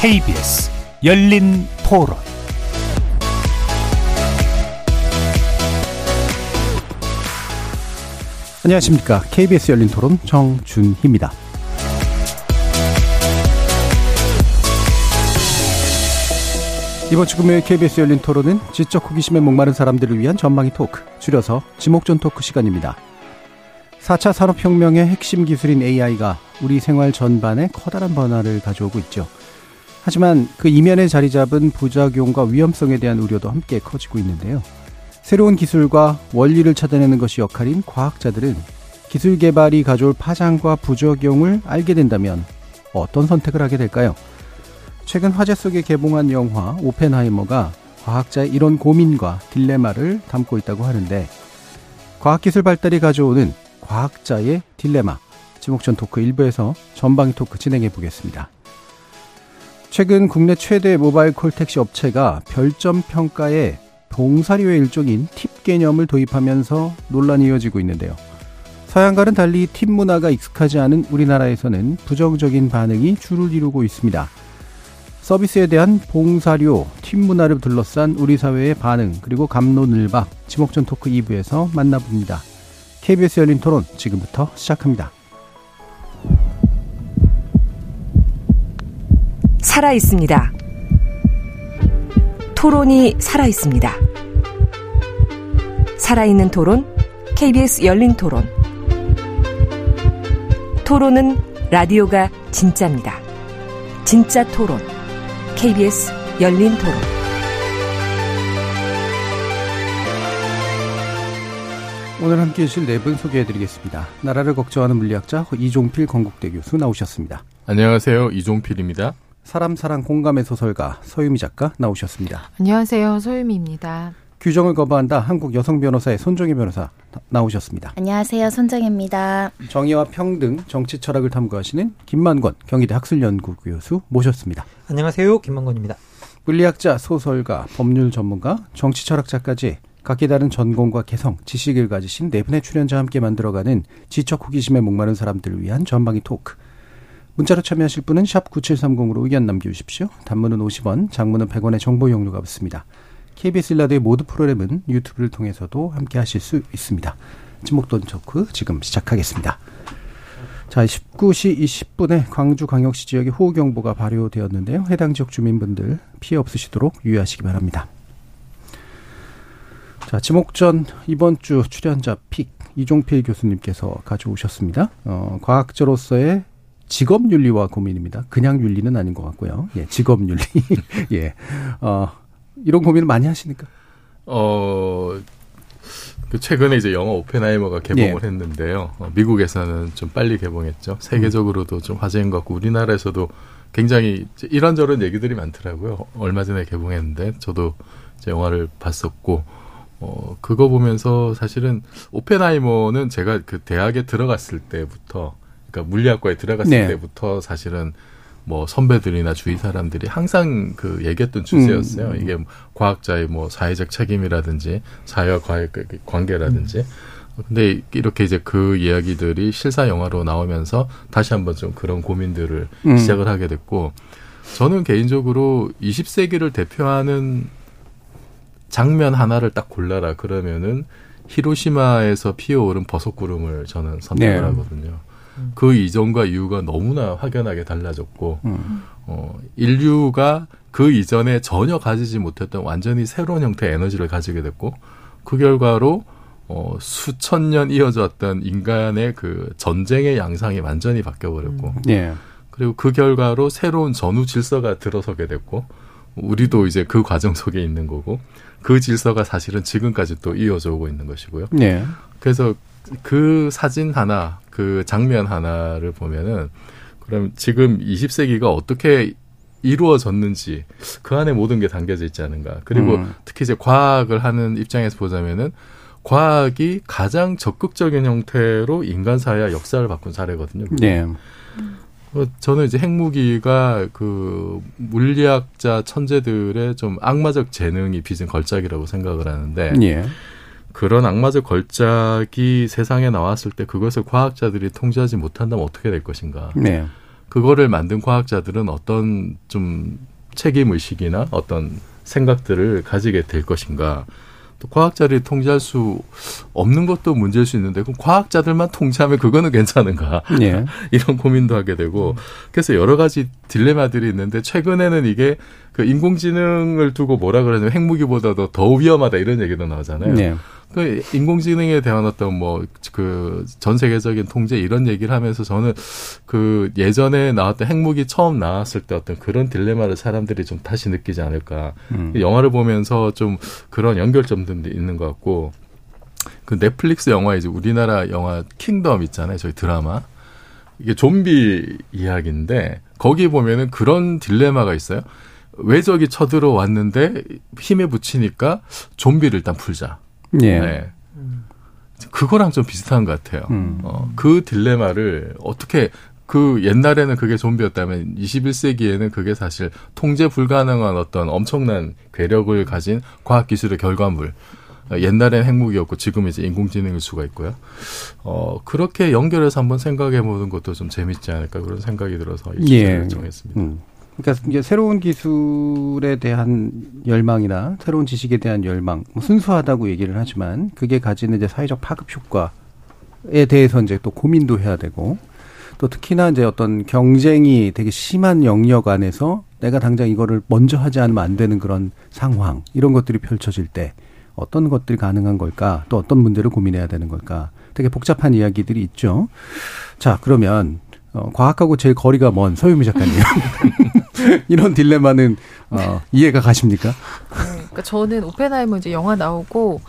KBS 열린 토론 안녕하십니까. KBS 열린 토론 정준희입니다. 이번 주 금요일 KBS 열린 토론은 지적 호기심에 목마른 사람들을 위한 전망이 토크, 줄여서 지목전 토크 시간입니다. 4차 산업혁명의 핵심 기술인 AI가 우리 생활 전반에 커다란 변화를 가져오고 있죠. 하지만 그 이면에 자리 잡은 부작용과 위험성에 대한 우려도 함께 커지고 있는데요. 새로운 기술과 원리를 찾아내는 것이 역할인 과학자들은 기술 개발이 가져올 파장과 부작용을 알게 된다면 어떤 선택을 하게 될까요? 최근 화제 속에 개봉한 영화 오펜하이머가 과학자의 이런 고민과 딜레마를 담고 있다고 하는데 과학기술 발달이 가져오는 과학자의 딜레마 지목전 토크 1부에서 전방위 토크 진행해 보겠습니다. 최근 국내 최대 모바일 콜택시 업체가 별점 평가에 봉사료의 일종인 팁 개념을 도입하면서 논란이 이어지고 있는데요. 서양과는 달리 팁 문화가 익숙하지 않은 우리나라에서는 부정적인 반응이 줄을 이루고 있습니다. 서비스에 대한 봉사료, 팁 문화를 둘러싼 우리 사회의 반응, 그리고 갑론을박, 지목전 토크 2부에서 만나봅니다. KBS 열린 토론 지금부터 시작합니다. 살아 있습니다. 토론이 살아 있습니다. 살아있는 토론, KBS 열린 토론. 토론은 라디오가 진짜입니다. 진짜 토론. KBS 열린 토론. 오늘 함께 해주실 네 분 소개해드리겠습니다. 나라를 걱정하는 물리학자 이종필 건국대 교수 나오셨습니다. 안녕하세요. 이종필입니다. 사람 사랑 공감의 소설가 서유미 작가 나오셨습니다. 안녕하세요. 서유미입니다. 규정을 거부한다 한국 여성 변호사의 손정희 변호사 나오셨습니다. 안녕하세요. 손정혜입니다. 정의와 평등, 정치 철학을 탐구하시는 김만권 경희대 학술연구 교수 모셨습니다. 안녕하세요. 김만권입니다. 물리학자, 소설가, 법률 전문가, 정치 철학자까지 각기 다른 전공과 개성, 지식을 가지신 네 분의 출연자와 함께 만들어가는 지적 호기심에 목마른 사람들을 위한 전방위 토크. 문자로 참여하실 분은 샵 9730으로 의견 남겨주십시오. 단문은 50원, 장문은 100원의 정보 이용료가 붙습니다. KBS 일라드의 모든 프로그램은 유튜브를 통해서도 함께 하실 수 있습니다. 지목돈 토크 지금 시작하겠습니다. 자, 19시 20분에 광주 광역시 지역에 호우경보가 발효되었는데요. 해당 지역 주민분들 피해 없으시도록 유의하시기 바랍니다. 자, 지목전 이번 주 출연자 픽 이종필 교수님께서 가져오셨습니다. 어, 과학자로서의 직업 윤리와 고민입니다. 그냥 윤리는 아닌 것 같고요. 예, 직업 윤리. 예. 어, 이런 고민을 많이 하시니까? 어, 그 최근에 이제 영화 오펜하이머가 개봉을 예. 했는데요. 어, 미국에서는 좀 빨리 개봉했죠. 세계적으로도 좀 화제인 것 같고 우리나라에서도 굉장히 이런저런 얘기들이 많더라고요. 얼마 전에 개봉했는데 저도 영화를 봤었고 어 그거 보면서 사실은 오펜하이머는 제가 그 대학에 들어갔을 때부터 그러니까 물리학과에 들어갔을 네. 때부터 사실은 뭐 선배들이나 주위 사람들이 항상 그 얘기했던 주제였어요. 음. 이게 과학자의 뭐 사회적 책임이라든지 사회와 과의 그 관계라든지. 음. 근데 이렇게 이제 그 이야기들이 실사 영화로 나오면서 다시 한번 좀 그런 고민들을 음. 시작을 하게 됐고 저는 개인적으로 20세기를 대표하는 장면 하나를 딱 골라라 그러면은 히로시마에서 피어오른 버섯 구름을 저는 선택을 네. 하거든요. 그 이전과 이후가 너무나 확연하게 달라졌고 음. 어, 인류가 그 이전에 전혀 가지지 못했던 완전히 새로운 형태의 에너지를 가지게 됐고 그 결과로 어, 수천 년 이어져 왔던 인간의 그 전쟁의 양상이 완전히 바뀌어 버렸고 음. 예. 그리고 그 결과로 새로운 전후 질서가 들어서게 됐고 우리도 이제 그 과정 속에 있는 거고 그 질서가 사실은 지금까지 또 이어져 오고 있는 것이고요. 예. 그래서 그 사진 하나, 그 장면 하나를 보면은 그럼 지금 20세기가 어떻게 이루어졌는지 그 안에 모든 게 담겨져 있지 않은가. 그리고 음. 특히 이제 과학을 하는 입장에서 보자면은 과학이 가장 적극적인 형태로 인간 사회와 역사를 바꾼 사례거든요. 네. 어, 저는 이제 핵무기가 그 물리학자 천재들의 좀 악마적 재능이 빚은 걸작이라고 생각을 하는데 예. 그런 악마적 걸작이 세상에 나왔을 때 그것을 과학자들이 통제하지 못한다면 어떻게 될 것인가. 네. 그거를 만든 과학자들은 어떤 좀 책임 의식이나 어떤 생각들을 가지게 될 것인가. 또 과학자들이 통제할 수 없는 것도 문제일 수 있는데 그럼 과학자들만 통제하면 그거는 괜찮은가 예. 이런 고민도 하게 되고 그래서 여러 가지 딜레마들이 있는데 최근에는 이게 그 인공지능을 두고 뭐라 그러냐면 핵무기보다도 더 위험하다 이런 얘기도 나오잖아요. 예. 그 인공지능에 대한 어떤 뭐 그 전 세계적인 통제 이런 얘기를 하면서 저는 그 예전에 나왔던 핵무기 처음 나왔을 때 어떤 그런 딜레마를 사람들이 좀 다시 느끼지 않을까. 음. 영화를 보면서 좀 그런 연결점들이 있는 것 같고 그 넷플릭스 영화 이제 우리나라 영화 킹덤 있잖아요. 저희 드라마. 이게 좀비 이야기인데 거기 보면은 그런 딜레마가 있어요. 외적이 쳐들어왔는데 힘에 붙이니까 좀비를 일단 풀자. 예. 네. 그거랑 좀 비슷한 것 같아요. 음. 어, 그 딜레마를 어떻게 그 옛날에는 그게 좀비였다면 21세기에는 그게 사실 통제 불가능한 어떤 엄청난 괴력을 가진 과학 기술의 결과물. 옛날엔 핵무기였고 지금 이제 인공지능일 수가 있고요. 어 그렇게 연결해서 한번 생각해 보는 것도 좀 재밌지 않을까 그런 생각이 들어서 이 주제를 예. 정했습니다. 음. 그러니까 이제 새로운 기술에 대한 열망이나 새로운 지식에 대한 열망, 뭐 순수하다고 얘기를 하지만 그게 가지는 이제 사회적 파급 효과에 대해서 이제 또 고민도 해야 되고 또 특히나 이제 어떤 경쟁이 되게 심한 영역 안에서 내가 당장 이거를 먼저 하지 않으면 안 되는 그런 상황 이런 것들이 펼쳐질 때 어떤 것들이 가능한 걸까 또 어떤 문제를 고민해야 되는 걸까 되게 복잡한 이야기들이 있죠. 자 그러면 어, 과학하고 제일 거리가 먼 서유미 작가님. 이런 딜레마는 어, 이해가 가십니까? 네, 그러니까 저는 오펜하이머 이제 영화 나오고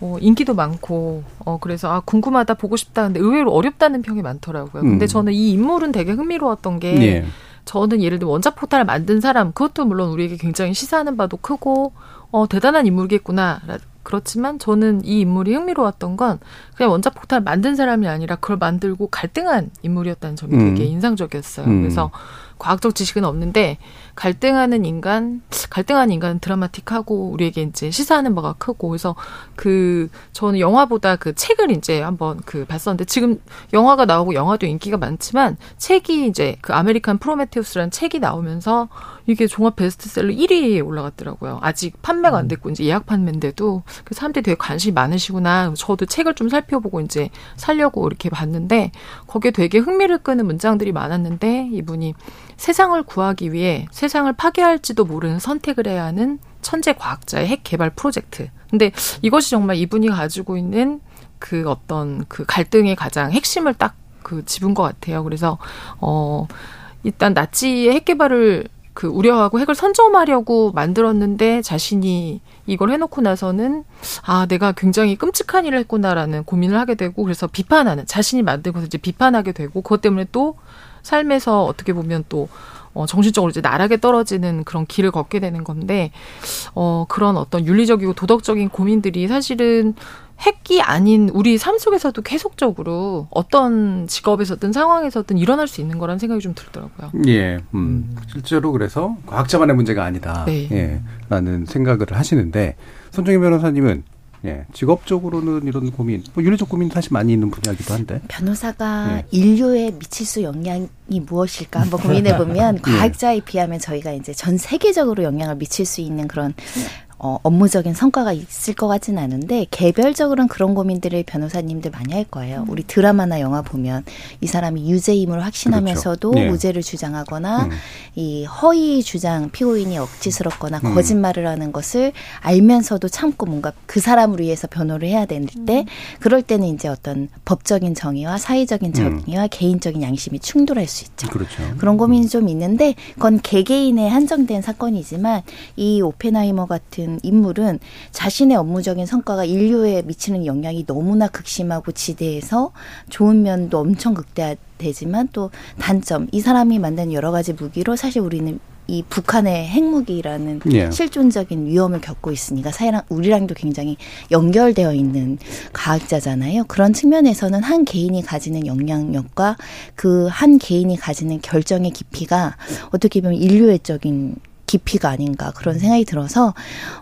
어, 인기도 많고, 어, 그래서, 아, 궁금하다, 보고 싶다. 근데 의외로 어렵다는 평이 많더라고요. 근데 음. 저는 이 인물은 되게 흥미로웠던 게, 예. 저는 예를 들어 원작 포탈을 만든 사람, 그것도 물론 우리에게 굉장히 시사하는 바도 크고, 어, 대단한 인물이겠구나. 그렇지만 저는 이 인물이 흥미로웠던 건 그냥 원자 폭탄을 만든 사람이 아니라 그걸 만들고 갈등한 인물이었다는 점이 되게 음. 인상적이었어요. 음. 그래서 과학적 지식은 없는데 갈등하는 인간, 갈등하는 인간은 드라마틱하고 우리에게 이제 시사하는 바가 크고 그래서 그 저는 영화보다 그 책을 이제 한번 그 봤었는데 지금 영화가 나오고 영화도 인기가 많지만 책이 이제 그 아메리칸 프로메테우스라는 책이 나오면서 이게 종합 베스트셀러 1위에 올라갔더라고요. 아직 판매가 안 음. 됐고 이제 예약 판매인데도 그 사람들이 되게 관심이 많으시구나. 저도 책을 좀 살펴보고 이제 살려고 이렇게 봤는데 거기에 되게 흥미를 끄는 문장들이 많았는데 이분이 세상을 구하기 위해 세상을 파괴할지도 모르는 선택을 해야 하는 천재 과학자의 핵 개발 프로젝트. 근데 이것이 정말 이분이 가지고 있는 그 어떤 그 갈등의 가장 핵심을 딱 그 집은 것 같아요. 그래서 어 일단 나치의 핵 개발을 그 우려하고 핵을 선점하려고 만들었는데 자신이 이걸 해놓고 나서는 아 내가 굉장히 끔찍한 일을 했구나라는 고민을 하게 되고 그래서 비판하는 자신이 것을 이제 비판하게 되고 그것 때문에 또 삶에서 어떻게 보면 또 어, 정신적으로 이제 나락에 떨어지는 그런 길을 걷게 되는 건데, 어, 그런 어떤 윤리적이고 도덕적인 고민들이 사실은 핵이 아닌 우리 삶 속에서도 계속적으로 어떤 직업에서든 상황에서든 일어날 수 있는 거라는 생각이 좀 들더라고요. 예, 음, 실제로 그래서 과학자만의 문제가 아니다. 네. 예, 라는 생각을 하시는데, 손정희 변호사님은 예, 직업적으로는 이런 고민, 뭐 윤리적 고민 사실 많이 있는 분야이기도 한데. 변호사가 예. 인류에 미칠 수 영향이 무엇일까 한번 고민해 보면 예. 과학자에 비하면 저희가 이제 전 세계적으로 영향을 미칠 수 있는 그런 어, 업무적인 성과가 있을 것 같지는 않은데 개별적으로는 그런 고민들을 변호사님들 많이 할 거예요. 우리 드라마나 영화 보면 이 사람이 유죄임을 확신하면서도 그렇죠. 네. 무죄를 주장하거나 음. 이 허위 주장 피고인이 억지스럽거나 음. 거짓말을 하는 것을 알면서도 참고 뭔가 그 사람을 위해서 변호를 해야 되는데 음. 그럴 때는 이제 어떤 법적인 정의와 사회적인 음. 정의와 개인적인 양심이 충돌할 수 있죠. 그렇죠. 그런 고민이 좀 있는데 그건 개개인에 한정된 사건이지만 이 오펜하이머 같은 같은 인물은 자신의 업무적인 성과가 인류에 미치는 영향이 너무나 극심하고 지대해서 좋은 면도 엄청 극대화되지만 또 단점 이 사람이 만든 여러 가지 무기로 사실 우리는 이 북한의 핵무기라는 예. 실존적인 위험을 겪고 있으니까 사회랑 우리랑도 굉장히 연결되어 있는 과학자잖아요. 그런 측면에서는 한 개인이 가지는 영향력과 그 한 개인이 가지는 결정의 깊이가 어떻게 보면 인류애적인 깊이가 아닌가 그런 생각이 들어서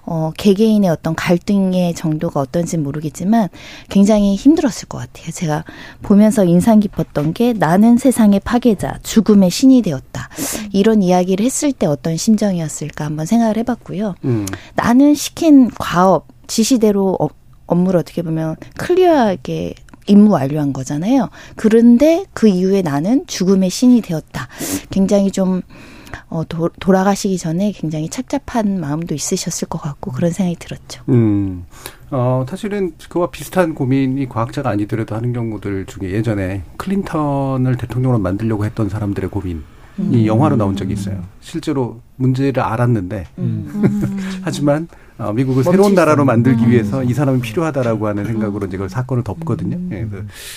어 개개인의 어떤 갈등의 정도가 어떤지 모르겠지만 굉장히 힘들었을 것 같아요. 제가 보면서 인상 깊었던 게 나는 세상의 파괴자, 죽음의 신이 되었다. 이런 이야기를 했을 때 어떤 심정이었을까 한번 생각을 해 봤고요. 음. 나는 시킨 과업 지시대로 어, 업무를 어떻게 보면 클리어하게 임무 완료한 거잖아요. 그런데 그 이후에 나는 죽음의 신이 되었다. 굉장히 좀 어, 도, 돌아가시기 전에 굉장히 착잡한 마음도 있으셨을 것 같고 그런 생각이 들었죠. 음. 어, 사실은 그와 비슷한 고민이 과학자가 아니더라도 하는 경우들 중에 예전에 클린턴을 대통령으로 만들려고 했던 사람들의 고민. 이 음. 영화로 나온 적이 있어요. 실제로 문제를 알았는데 음. 하지만 어, 미국을 새로운 나라로 만들기 음. 위해서 이 사람이 필요하다라고 하는 생각으로 이제 그걸 사건을 덮거든요. 음. 예,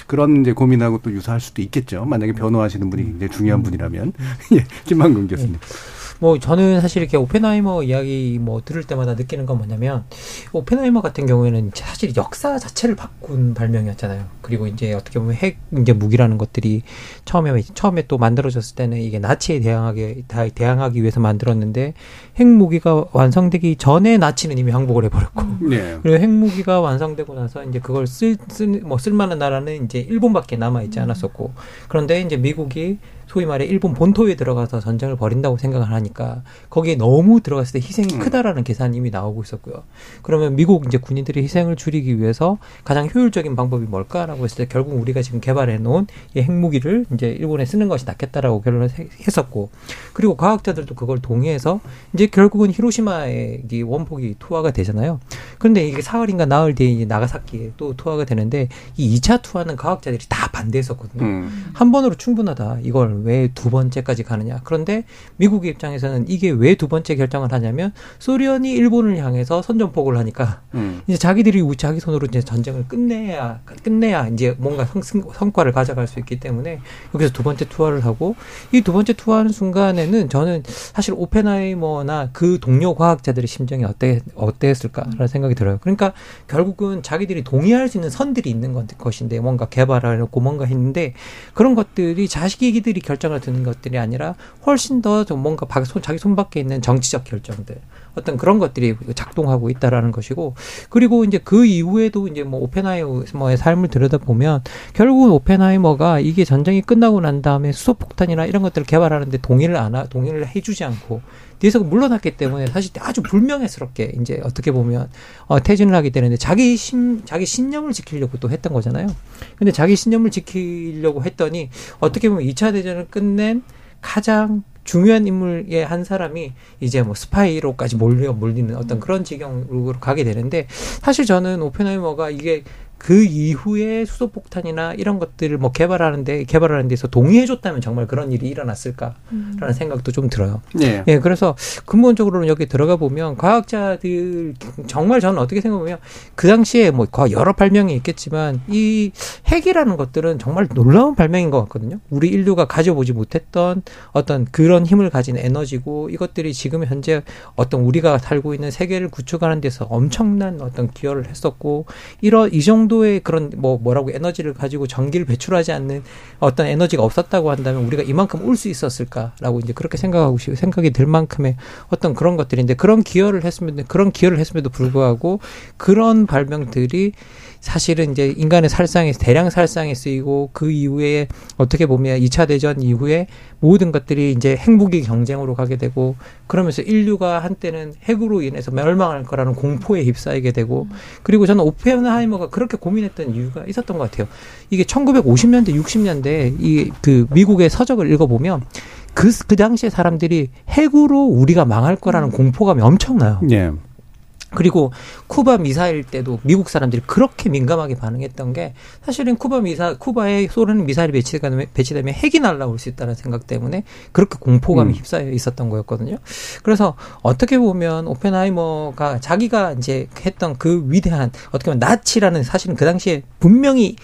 그런 이제 고민하고 또 유사할 수도 있겠죠. 만약에 변호하시는 분이 굉장히 중요한 분이라면 예, 김만근 교수님. 네. 뭐 저는 사실 이렇게 오펜하이머 이야기 뭐 들을 때마다 느끼는 건 뭐냐면 오펜하이머 같은 경우에는 사실 역사 자체를 바꾼 발명이었잖아요. 그리고 이제 어떻게 보면 핵 이제 무기라는 것들이 처음에 처음에 또 만들어졌을 때는 이게 나치에 대항하게 대항하기 위해서 만들었는데 핵 무기가 완성되기 전에 나치는 이미 항복을 해버렸고 네. 그리고 핵 무기가 완성되고 나서 이제 그걸 쓸 쓸 뭐 쓸만한 나라는 이제 일본밖에 남아 있지 않았었고 그런데 이제 미국이 소위 말해 일본 본토에 들어가서 전쟁을 벌인다고 생각을 하니까 거기에 너무 들어갔을 때 희생이 음. 크다라는 계산이 이미 나오고 있었고요. 그러면 미국 이제 군인들의 희생을 줄이기 위해서 가장 효율적인 방법이 뭘까라고 했을 때 결국 우리가 지금 개발해 놓은 이 핵무기를 이제 일본에 쓰는 것이 낫겠다라고 결론을 했었고 그리고 과학자들도 그걸 동의해서 이제 결국은 히로시마에 이 원폭이 투하가 되잖아요. 그런데 이게 사흘인가 나흘 뒤에 이제 나가사키에 또 투하가 되는데 이 2차 투하는 과학자들이 다 반대했었거든요. 음. 한 번으로 충분하다. 이걸 왜 두 번째까지 가느냐. 그런데 미국의 입장에서는 이게 왜 두 번째 결정을 하냐면 소련이 일본을 향해서 선전포고를 하니까 음. 이제 자기들이 자기 손으로 이제 전쟁을 끝내야 끝내야 이제 뭔가 성, 성과를 가져갈 수 있기 때문에 여기서 두 번째 투하를 하고 이 두 번째 투하하는 순간에는 저는 사실 오펜하이머나 그 동료 과학자들의 심정이 어때 어땠을까라는 생각이 들어요. 그러니까 결국은 자기들이 동의할 수 있는 선들이 있는 것인데 뭔가 개발하려고 뭔가 했는데 그런 것들이 자식이들이 결정을 드는 것들이 아니라 훨씬 더 뭔가 자기 손밖에 있는 정치적 결정들 어떤 그런 것들이 작동하고 있다라는 것이고 그리고 이제 그 이후에도 이제 뭐 오펜하이머의 삶을 들여다보면 결국은 오펜하이머가 이게 전쟁이 끝나고 난 다음에 수소폭탄이나 이런 것들을 개발하는데 동의를 안 하, 동의를 해주지 않고 뒤에서 물러났기 때문에 사실 아주 불명예스럽게 이제 어떻게 보면 어, 퇴진을 하게 되는데 자기 신 자기 신념을 지키려고 또 했던 거잖아요. 근데 자기 신념을 지키려고 했더니 어떻게 보면 2차 대전을 끝낸 가장 중요한 인물의 한 사람이 이제 뭐 스파이로까지 몰려 몰리는 어떤 그런 지경으로 가게 되는데 사실 저는 오펜하이머가 이게 그 이후에 수소폭탄이나 이런 것들을 뭐 개발하는데 개발하는 데서 동의해줬다면 정말 그런 일이 일어났을까라는 음. 생각도 좀 들어요. 네. 예, 그래서 근본적으로는 여기 들어가 보면 과학자들 정말 저는 어떻게 생각하면 그 당시에 뭐 여러 발명이 있겠지만 이 핵이라는 것들은 정말 놀라운 발명인 것 같거든요. 우리 인류가 가져보지 못했던 어떤 그런 힘을 가진 에너지고 이것들이 지금 현재 어떤 우리가 살고 있는 세계를 구축하는 데서 엄청난 어떤 기여를 했었고 이런 이 정도 정도의 그런 뭐 뭐라고 에너지를 가지고 전기를 배출하지 않는 어떤 에너지가 없었다고 한다면 우리가 이만큼 올 수 있었을까라고 이제 그렇게 생각하고 생각이 들 만큼의 어떤 그런 것들인데 그런 기여를 했으면 그런 기여를 했음에도 불구하고 그런 발명들이 사실은 이제 인간의 살상에 대량 살상에 쓰이고 그 이후에 어떻게 보면 2차 대전 이후에 모든 것들이 이제 핵무기 경쟁으로 가게 되고 그러면서 인류가 한때는 핵으로 인해서 멸망할 거라는 공포에 휩싸이게 되고 그리고 저는 오펜하이머가 그렇게 고민했던 이유가 있었던 것 같아요. 이게 1950년대 60년대 이 그 미국의 서적을 읽어보면 그, 그 당시에 사람들이 핵으로 우리가 망할 거라는 공포감이 엄청나요. 예. 그리고 쿠바 미사일 때도 미국 사람들이 그렇게 민감하게 반응했던 게 사실은 쿠바 미사 쿠바에 소련 미사일이 배치되면 배치되면 핵이 날라올 수 있다는 생각 때문에 그렇게 공포감이 음. 휩싸여 있었던 거였거든요. 그래서 어떻게 보면 오펜하이머가 자기가 이제 했던 그 위대한 어떻게 보면 나치라는 사실은 그 당시에 분명히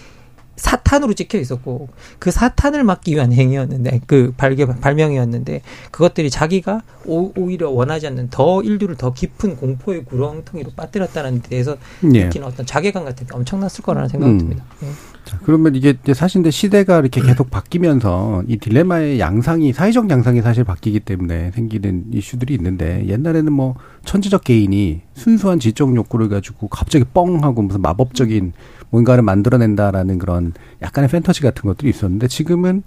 사탄으로 찍혀 있었고 그 사탄을 막기 위한 행위였는데 그 발개 발명이었는데 그것들이 자기가 오, 히려 원하지 않는 더 인류를 더 깊은 공포의 구렁텅이로 빠뜨렸다는 데에서 예. 느끼는 어떤 자괴감 같은 게 엄청났을 거라는 생각이 음. 듭니다. 예. 자, 그러면 이게 사실 근데 시대가 이렇게 계속 바뀌면서 이 딜레마의 양상이 사회적 양상이 사실 바뀌기 때문에 생기는 이슈들이 있는데 옛날에는 뭐 천지적 개인이 순수한 지적 욕구를 가지고 갑자기 뻥 하고 무슨 마법적인 뭔가를 만들어낸다라는 그런 약간의 판타지 같은 것들이 있었는데 지금은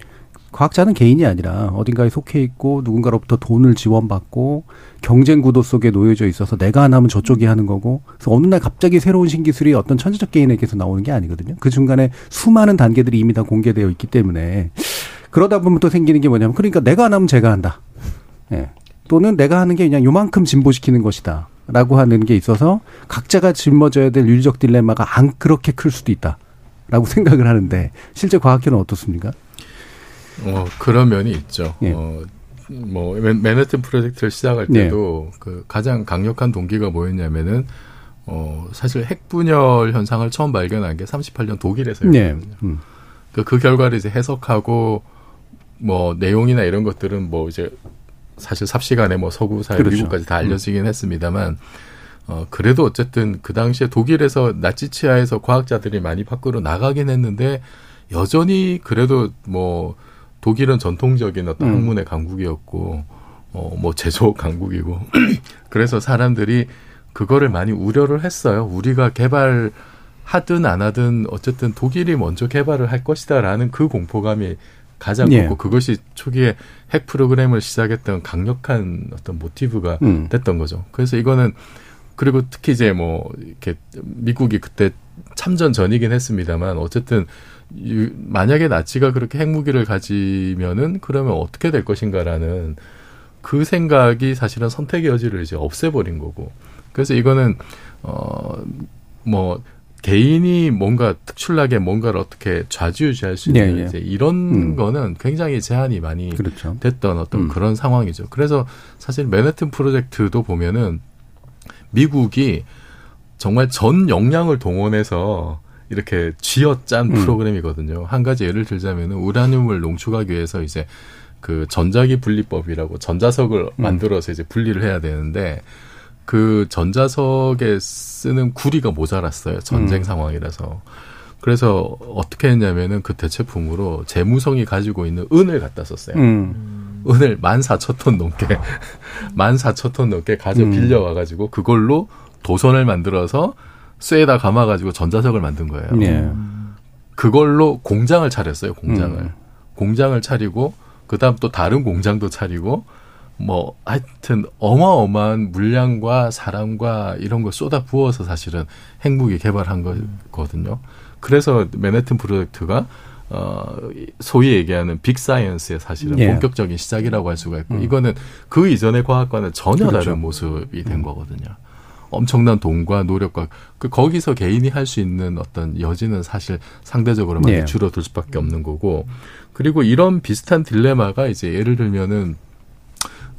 과학자는 개인이 아니라 어딘가에 속해 있고 누군가로부터 돈을 지원받고 경쟁 구도 속에 놓여져 있어서 내가 안 하면 저쪽이 하는 거고 그래서 어느 날 갑자기 새로운 신기술이 어떤 천재적 개인에게서 나오는 게 아니거든요. 그 중간에 수많은 단계들이 이미 다 공개되어 있기 때문에 그러다 보면 또 생기는 게 뭐냐면 그러니까 내가 안 하면 제가 한다. 예. 네. 또는 내가 하는 게 그냥 요만큼 진보시키는 것이다. 라고 하는 게 있어서 각자가 짊어져야 될 윤리적 딜레마가 안 그렇게 클 수도 있다. 라고 생각을 하는데 실제 과학계는 어떻습니까? 어, 그런 면이 있죠. 예. 어, 뭐, 맨해튼 프로젝트를 시작할 예. 때도 예. 그 가장 강력한 동기가 뭐였냐면은 어, 사실 핵 분열 현상을 처음 발견한 게 38년 독일에서였거든요. 예. 음. 그, 그 결과를 이제 해석하고 뭐 내용이나 이런 것들은 뭐 이제 사실 삽시간에 뭐 서구 사회 그렇죠. 미국까지 다 알려지긴 음. 했습니다만 어 그래도 어쨌든 그 당시에 독일에서 나치 치하에서 과학자들이 많이 밖으로 나가긴 했는데 여전히 그래도 뭐 독일은 전통적인 어떤 음. 학문의 강국이었고 어 뭐 제조 강국이고 그래서 사람들이 그거를 많이 우려를 했어요. 우리가 개발 하든 안 하든 어쨌든 독일이 먼저 개발을 할 것이다라는 그 공포감이 가장 예. 컸고 그것이 초기에 핵 프로그램을 시작했던 강력한 어떤 모티브가 음. 됐던 거죠. 그래서 이거는 그리고 특히 이제 뭐 이렇게 미국이 그때 참전 전이긴 했습니다만 어쨌든 만약에 나치가 그렇게 핵무기를 가지면은 그러면 어떻게 될 것인가라는 그 생각이 사실은 선택의 여지를 이제 없애버린 거고. 그래서 이거는 어뭐 개인이 뭔가 특출나게 뭔가를 어떻게 좌지우지할 수 있는 예, 예. 이제 이런 음. 거는 굉장히 제한이 많이 그렇죠. 됐던 어떤 음. 그런 상황이죠. 그래서 사실 맨해튼 프로젝트도 보면은 미국이 정말 전 역량을 동원해서 이렇게 쥐어짠 음. 프로그램이거든요. 한 가지 예를 들자면은 우라늄을 농축하기 위해서 이제 그 전자기 분리법이라고 전자석을 음. 만들어서 이제 분리를 해야 되는데 그 전자석에 쓰는 구리가 모자랐어요. 전쟁 음. 상황이라서. 그래서 어떻게 했냐면은 그 대체품으로 재무성이 가지고 있는 은을 갖다 썼어요. 음. 은을 만 사천 톤 넘게 만 사천 톤 넘게 가져 음. 빌려 와가지고 그걸로 도선을 만들어서 쇠에다 감아가지고 전자석을 만든 거예요. 네. 그걸로 공장을 차렸어요. 공장을 음. 공장을 차리고 그다음 또 다른 공장도 차리고 뭐 하여튼 어마어마한 물량과 사람과 이런 걸 쏟아 부어서 사실은 핵무기 개발한 거거든요. 그래서 맨해튼 프로젝트가 어 소위 얘기하는 빅 사이언스의 사실은 예. 본격적인 시작이라고 할 수가 있고 음. 이거는 그 이전의 과학과는 전혀 그렇죠. 다른 모습이 된 음. 거거든요. 엄청난 돈과 노력과 그 거기서 개인이 할 수 있는 어떤 여지는 사실 상대적으로 많이 예. 줄어들 수밖에 없는 거고 그리고 이런 비슷한 딜레마가 이제 예를 들면은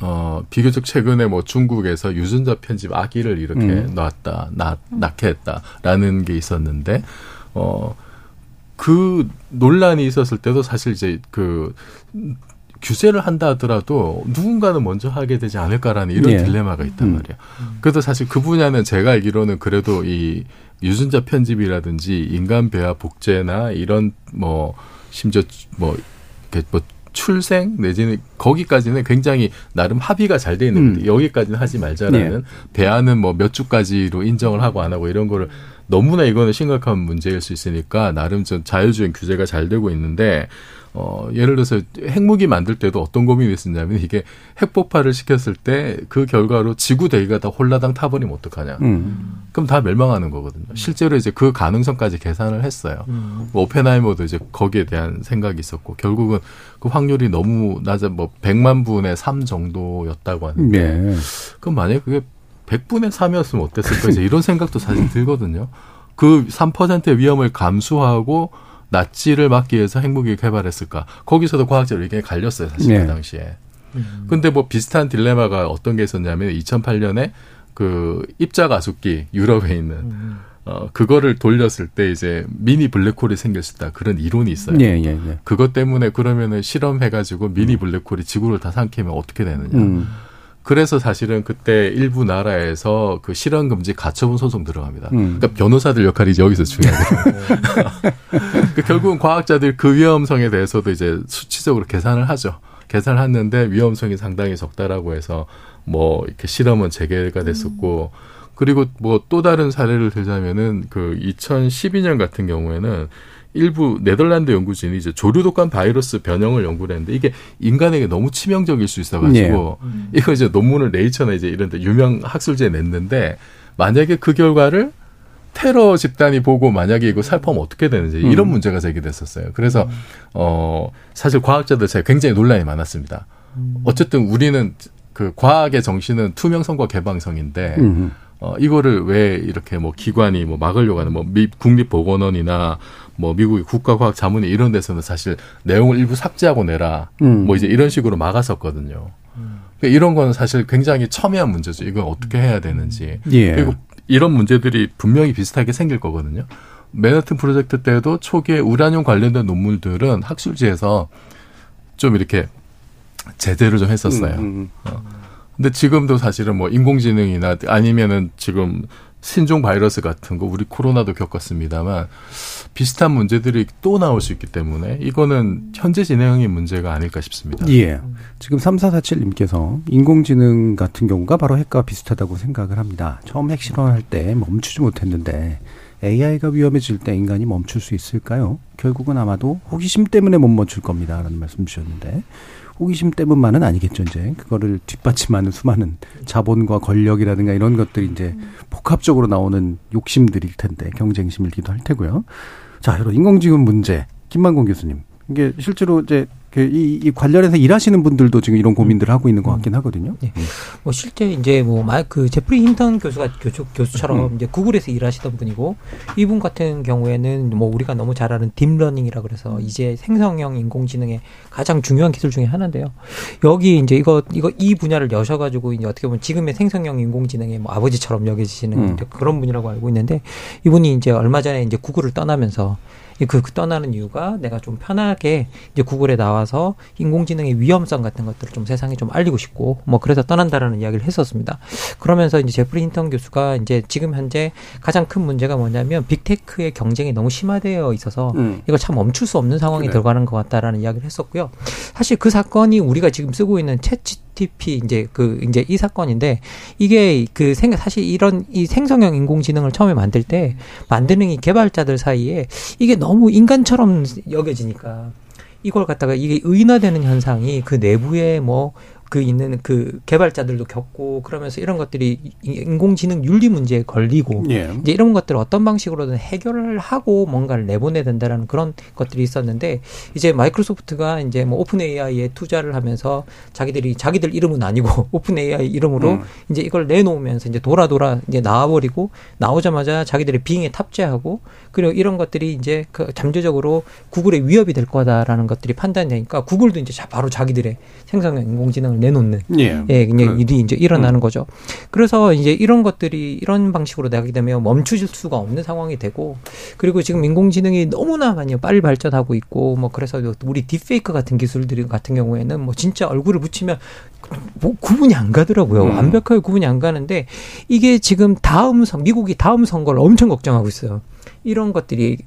어, 비교적 최근에 뭐 중국에서 유전자 편집 아기를 이렇게 음. 낳았다, 낳, 낳게 했다라는 게 있었는데, 어, 그 논란이 있었을 때도 사실 이제 그 규제를 한다 하더라도 누군가는 먼저 하게 되지 않을까라는 이런 네. 딜레마가 있단 음. 말이에요. 그래도 사실 그 분야는 제가 알기로는 그래도 이 유전자 편집이라든지 인간 배아 복제나 이런 뭐 심지어 뭐 이렇게 뭐 출생 내지는 거기까지는 굉장히 나름 합의가 잘 돼 있는 음. 여기까지는 하지 말자라는 네. 대안은 뭐 몇 주까지로 인정을 하고 안 하고 이런 거를 너무나 이거는 심각한 문제일 수 있으니까 나름 좀 자유주의 규제가 잘 되고 있는데 어, 예를 들어서 핵무기 만들 때도 어떤 고민이 있었냐면 이게 핵폭발을 시켰을 때 그 결과로 지구 대기가 다 홀라당 타버리면 어떡하냐. 음. 그럼 다 멸망하는 거거든요. 실제로 이제 그 가능성까지 계산을 했어요. 음. 뭐 오펜하이머도 이제 거기에 대한 생각이 있었고 결국은 그 확률이 너무 낮아 뭐 100만 분의 3 정도였다고 하는데 네. 그럼 만약에 그게 100분의 3이었으면 어땠을까 이제 이런 생각도 사실 들거든요. 그 3%의 위험을 감수하고 낫지를 막기 위해서 핵무기 개발했을까? 거기서도 과학자들 의견이 갈렸어요, 사실 네. 그 당시에. 음. 근데 뭐 비슷한 딜레마가 어떤 게 있었냐면 2008년에 그 입자 가속기 유럽에 있는 음. 어 그거를 돌렸을 때 이제 미니 블랙홀이 생길 수 있다 그런 이론이 있어요. 예, 예, 예. 그것 때문에 그러면은 실험해 가지고 미니 블랙홀이 지구를 다 삼키면 어떻게 되느냐. 음. 그래서 사실은 그때 일부 나라에서 그 실현 금지 가처분 소송 들어갑니다. 음. 그러니까 변호사들 역할이 여기서 중요하거든요. 그 결국은 과학자들 그 위험성에 대해서도 이제 수치적으로 계산을 하죠. 계산을 했는데 위험성이 상당히 적다라고 해서 뭐 이렇게 실험은 재개가 됐었고 음. 그리고 뭐 또 다른 사례를 들자면은 그 2012년 같은 경우에는 일부 네덜란드 연구진이 이제 조류독감 바이러스 변형을 연구를 했는데 이게 인간에게 너무 치명적일 수 있어가지고 네. 음. 이거 이제 논문을 네이처나 이제 이런데 유명 학술지에 냈는데 만약에 그 결과를 테러 집단이 보고 만약에 이거 살포하면 어떻게 되는지 이런 음. 문제가 제기됐었어요. 그래서 음. 어 사실 과학자들 사이 굉장히 논란이 많았습니다. 음. 어쨌든 우리는 그 과학의 정신은 투명성과 개방성인데 음. 어, 이거를 왜 이렇게 뭐 기관이 뭐 막으려고 하는 뭐 미, 국립보건원이나 뭐 미국의 국가과학자문회 이런 데서는 사실 내용을 일부 삭제하고 내라 음. 뭐 이제 이런 식으로 막았었거든요. 음. 그러니까 이런 거는 사실 굉장히 첨예한 문제죠. 이건 어떻게 해야 되는지. 예. 그리고 이런 문제들이 분명히 비슷하게 생길 거거든요. 맨하튼 프로젝트 때도 초기에 우라늄 관련된 논문들은 학술지에서 좀 이렇게 제대로 좀 했었어요. 음, 음, 음. 어. 근데 지금도 사실은 뭐 인공지능이나 아니면은 지금 신종 바이러스 같은 거 우리 코로나도 겪었습니다만 비슷한 문제들이 또 나올 수 있기 때문에 이거는 현재 진행형의 문제가 아닐까 싶습니다. 예. 지금 3447님께서 인공지능 같은 경우가 바로 핵과 비슷하다고 생각을 합니다. 처음 핵 실험할 때 멈추지 못했는데 AI가 위험해질 때 인간이 멈출 수 있을까요? 결국은 아마도 호기심 때문에 못 멈출 겁니다. 라는 말씀 주셨는데 호기심 때문만은 아니겠죠. 이제 그거를 뒷받침하는 수많은 자본과 권력이라든가 이런 것들이 이제 복합적으로 나오는 욕심들일 텐데 경쟁심이기도 할 테고요. 자, 여러분 인공지능 문제 김만공 교수님 이게 실제로 이제 그 이, 이 관련해서 일하시는 분들도 지금 이런 고민들을 하고 있는 것 같긴 하거든요. 네. 뭐 실제 이제 뭐그 제프리 힌턴 교수가 교수 교수처럼 음. 이제 구글에서 일하시던 분이고 이분 같은 경우에는 뭐 우리가 너무 잘 아는 deep learning이라 그래서 이제 생성형 인공지능의 가장 중요한 기술 중에 하나인데요. 여기 이제 이거 이거 이 분야를 여셔가지고 이제 어떻게 보면 지금의 생성형 인공지능의 뭐 아버지처럼 여겨지시는 음. 그런 분이라고 알고 있는데 이분이 이제 얼마 전에 이제 구글을 떠나면서 그, 그 떠나는 이유가 내가 좀 편하게 이제 구글에 나와서 인공지능의 위험성 같은 것들을 좀 세상에 좀 알리고 싶고 뭐 그래서 떠난다라는 이야기를 했었습니다. 그러면서 이제 제프리 힌턴 교수가 이제 지금 현재 가장 큰 문제가 뭐냐면 빅테크의 경쟁이 너무 심화되어 있어서 음. 이걸 참 멈출 수 없는 상황이 그래. 들어가는 것 같다라는 이야기를 했었고요. 사실 그 사건이 우리가 지금 쓰고 있는 채치 TP 이제 그 이제 이 사건인데 이게 그 생 사실 이런 이 생성형 인공지능을 처음에 만들 때 만드는 이 개발자들 사이에 이게 너무 인간처럼 여겨지니까 이걸 갖다가 이게 의인화되는 현상이 그 내부에 뭐 그 있는 그 개발자들도 겪고 그러면서 이런 것들이 인공지능 윤리 문제에 걸리고 예. 이제 이런 것들을 어떤 방식으로든 해결을 하고 뭔가를 내보내야 된다라는 그런 것들이 있었는데 이제 마이크로소프트가 이제 뭐 OpenAI에 투자를 하면서 자기들이 자기들 이름은 아니고 OpenAI 이름으로 음. 이제 이걸 내놓으면서 이제 돌아 돌아 이제 나와버리고 나오자마자 자기들의 빙에 탑재하고 그리고 이런 것들이 이제 그 잠재적으로 구글의 위협이 될 거다라는 것들이 판단되니까 구글도 이제 바로 자기들의 생성형 인공지능을 내놓는 예, 예 그냥 일이 이제 일어나는 음. 거죠. 그래서 이제 이런 것들이 이런 방식으로 나게 되면 멈추실 수가 없는 상황이 되고 그리고 지금 인공지능이 너무나 많이 빨리 발전하고 있고 뭐 그래서 우리 딥페이크 같은 기술들이 같은 경우에는 뭐 진짜 얼굴을 붙이면 뭐 구분이 안 가더라고요. 음. 완벽하게 구분이 안 가는데 이게 지금 다음 선 미국이 다음 선거를 엄청 걱정하고 있어요. 이런 것들이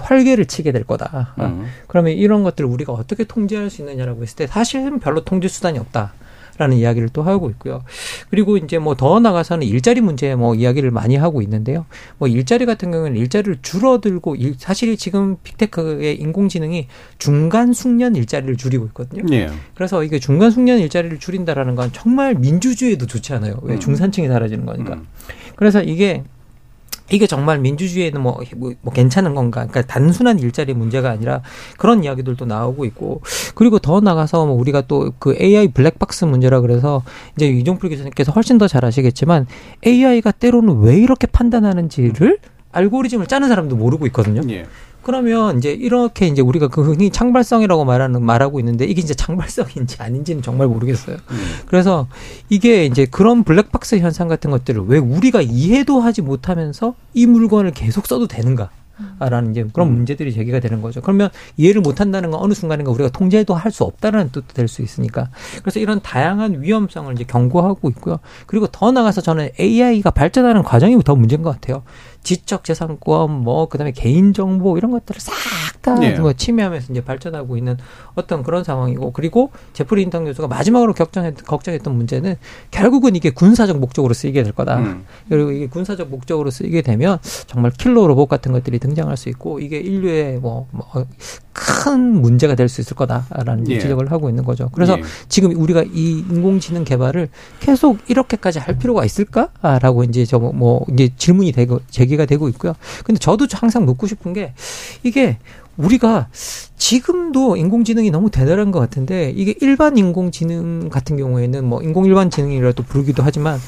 활개를 치게 될 거다. 음. 그러면 이런 것들을 우리가 어떻게 통제할 수 있느냐라고 했을 때 사실은 별로 통제 수단이 없다. 라는 이야기를 또 하고 있고요. 그리고 이제 뭐 더 나가서는 일자리 문제 뭐 이야기를 많이 하고 있는데요. 뭐 일자리 같은 경우는 일자리를 줄어들고 일, 사실 지금 빅테크의 인공지능이 중간 숙련 일자리를 줄이고 있거든요. 예. 그래서 이게 중간 숙련 일자리를 줄인다라는 건 정말 민주주의에도 좋지 않아요. 왜 음. 중산층이 사라지는 거니까. 음. 그래서 이게 이게 정말 민주주의에는 뭐, 뭐, 뭐, 괜찮은 건가? 그러니까 단순한 일자리 문제가 아니라 그런 이야기들도 나오고 있고 그리고 더 나가서 뭐 우리가 또 그 AI 블랙박스 문제라 그래서 이제 유종풀 교수님께서 훨씬 더 잘 아시겠지만 AI가 때로는 왜 이렇게 판단하는지를 알고리즘을 짜는 사람도 모르고 있거든요. 예. 그러면 이제 이렇게 이제 우리가 그 흔히 창발성이라고 말하는 말하고 있는데 이게 이제 창발성인지 아닌지는 정말 모르겠어요. 음. 그래서 이게 이제 그런 블랙박스 현상 같은 것들을 왜 우리가 이해도 하지 못하면서 이 물건을 계속 써도 되는가? 라는 이제 그런 음. 문제들이 제기가 되는 거죠. 그러면 이해를 못 한다는 건 어느 순간인가 우리가 통제도 할 수 없다는 뜻도 될 수 있으니까. 그래서 이런 다양한 위험성을 이제 경고하고 있고요. 그리고 더 나가서 저는 AI가 발전하는 과정이 더 문제인 것 같아요. 지적 재산권 뭐 그다음에 개인 정보 이런 것들을 싹다 네. 뭐 침해하면서 이제 발전하고 있는 어떤 그런 상황이고 그리고 제프리 인턴 교수가 마지막으로 걱정했, 걱정했던 문제는 결국은 이게 군사적 목적으로 쓰이게 될 거다. 음. 그리고 이게 군사적 목적으로 쓰이게 되면 정말 킬러 로봇 같은 것들이 등장할 수 있고 이게 인류의 뭐, 뭐 큰 문제가 될 수 있을 거다라는 예. 지적을 하고 있는 거죠. 그래서 예. 지금 우리가 이 인공지능 개발을 계속 이렇게까지 할 필요가 있을까라고 이제 저 뭐 이제 질문이 되고 제기 가 되고 있고요. 근데 저도 항상 묻고 싶은 게 이게 우리가 지금도 인공지능이 너무 대단한 것 같은데 이게 일반 인공지능 같은 경우에는 뭐 인공 일반 지능이라도 부르기도 하지만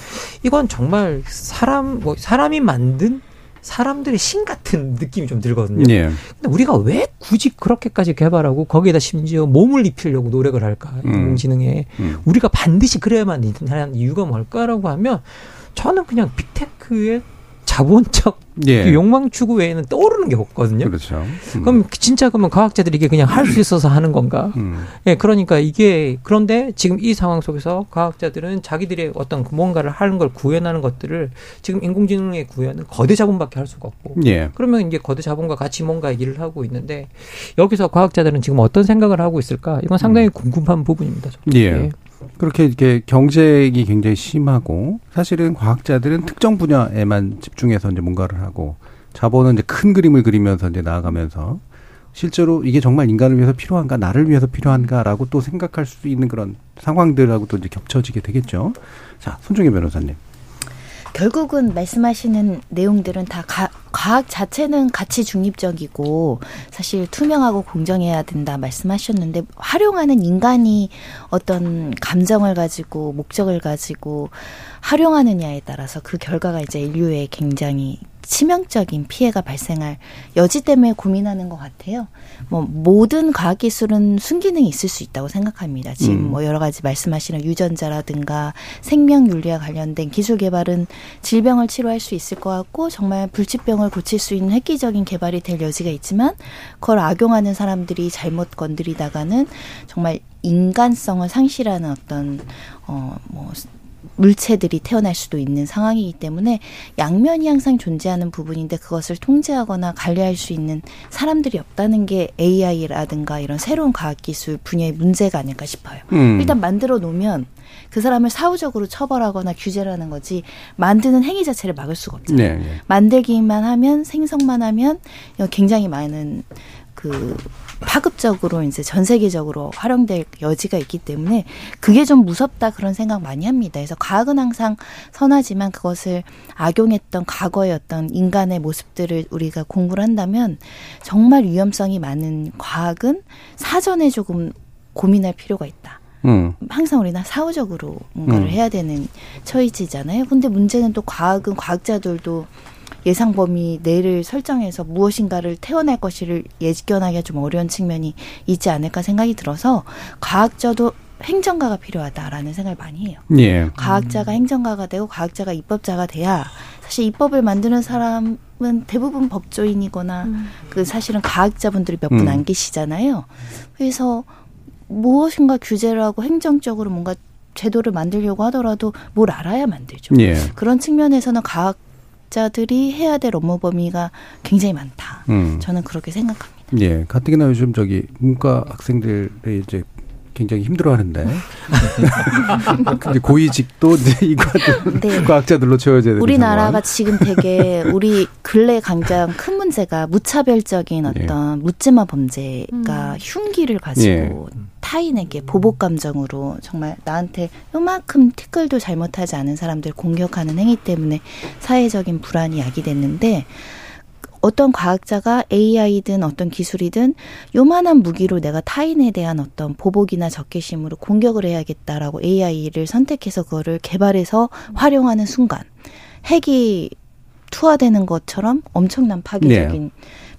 이건 정말 사람 뭐 사람이 만든 사람들의 신 같은 느낌이 좀 들거든요. 예. 근데 우리가 왜 굳이 그렇게까지 개발하고 거기에다 심지어 몸을 입히려고 노력을 할까? 음. 인공지능에 음. 우리가 반드시 그래야만 하는 이유가 뭘까라고 하면 저는 그냥 빅테크의 자본적 예. 그 욕망 추구 외에는 떠오르는 게 없거든요. 그렇죠. 음. 그럼 진짜 그러면 과학자들이 이게 그냥 할 수 있어서 하는 건가? 음. 예, 그러니까 이게 그런데 지금 이 상황 속에서 과학자들은 자기들의 어떤 그 뭔가를 하는 걸 구현하는 것들을 지금 인공지능에 구현은 거대 자본밖에 할 수가 없고. 예. 그러면 이제 거대 자본과 같이 뭔가 일을 하고 있는데 여기서 과학자들은 지금 어떤 생각을 하고 있을까? 이건 상당히 음. 궁금한 부분입니다. 예. 예. 그렇게 이렇게 경쟁이 굉장히 심하고 사실은 과학자들은 특정 분야에만 집중해서 이제 뭔가를 하고 자본은 이제 큰 그림을 그리면서 이제 나아가면서 실제로 이게 정말 인간을 위해서 필요한가 나를 위해서 필요한가라고 또 생각할 수 있는 그런 상황들하고 또 이제 겹쳐지게 되겠죠. 자, 손정혜 변호사님. 결국은 말씀하시는 내용들은 다 가, 과학 자체는 가치 중립적이고 사실 투명하고 공정해야 된다 말씀하셨는데 활용하는 인간이 어떤 감정을 가지고 목적을 가지고 활용하느냐에 따라서 그 결과가 이제 인류에 굉장히 치명적인 피해가 발생할 여지 때문에 고민하는 것 같아요. 뭐 모든 과학 기술은 순기능이 있을 수 있다고 생각합니다. 지금 음. 뭐 여러 가지 말씀하시는 유전자라든가 생명 윤리와 관련된 기술 개발은 질병을 치료할 수 있을 것 같고 정말 불치병을 고칠 수 있는 획기적인 개발이 될 여지가 있지만 그걸 악용하는 사람들이 잘못 건드리다가는 정말 인간성을 상실하는 어떤 어뭐 물체들이 태어날 수도 있는 상황이기 때문에 양면이 항상 존재하는 부분인데 그것을 통제하거나 관리할 수 있는 사람들이 없다는 게 AI라든가 이런 새로운 과학기술 분야의 문제가 아닐까 싶어요. 음. 일단 만들어 놓으면 그 사람을 사후적으로 처벌하거나 규제를 하는 거지 만드는 행위 자체를 막을 수가 없잖아요. 네, 네. 만들기만 하면 생성만 하면 굉장히 많은 그 파급적으로 이제 전 세계적으로 활용될 여지가 있기 때문에 그게 좀 무섭다 그런 생각 많이 합니다. 그래서 과학은 항상 선하지만 그것을 악용했던 과거의 어떤 인간의 모습들을 우리가 공부를 한다면 정말 위험성이 많은 과학은 사전에 조금 고민할 필요가 있다. 음. 항상 우리는 사후적으로 뭔가를 음. 해야 되는 처지잖아요. 근데 문제는 또 과학은 과학자들도 예상 범위 내를 설정해서 무엇인가를 태어날 것을 예견하기가 좀 어려운 측면이 있지 않을까 생각이 들어서 과학자도 행정가가 필요하다라는 생각을 많이 해요. 예. 과학자가 행정가가 되고 과학자가 입법자가 돼야 사실 입법을 만드는 사람은 대부분 법조인이거나 음. 그 사실은 과학자분들이 몇 분안 음. 계시잖아요. 그래서 무엇인가 규제를 하고 행정적으로 뭔가 제도를 만들려고 하더라도 뭘 알아야 만들죠. 예. 그런 측면에서는 과학 자들이 해야 될 업무 범위가 굉장히 많다. 음. 저는 그렇게 생각합니다. 예, 가뜩이나 요즘 저기 문과 학생들의 이제 굉장히 힘들어하는데 근데 고위직도 이제 이과 네. 과학자들로 채워져야 되는 우리나라가 상황. 지금 되게 우리 근래 강장 큰 문제가 무차별적인 예. 어떤 예. 묻지마 범죄가 음. 흉기를 가지고 예. 타인에게 보복 감정으로 정말 나한테 요만큼 티끌도 잘못하지 않은 사람들 공격하는 행위 때문에 사회적인 불안이 야기됐는데 어떤 과학자가 AI든 어떤 기술이든 요만한 무기로 내가 타인에 대한 어떤 보복이나 적개심으로 공격을 해야겠다라고 AI를 선택해서 그거를 개발해서 활용하는 순간 핵이 투하되는 것처럼 엄청난 파괴적인 네.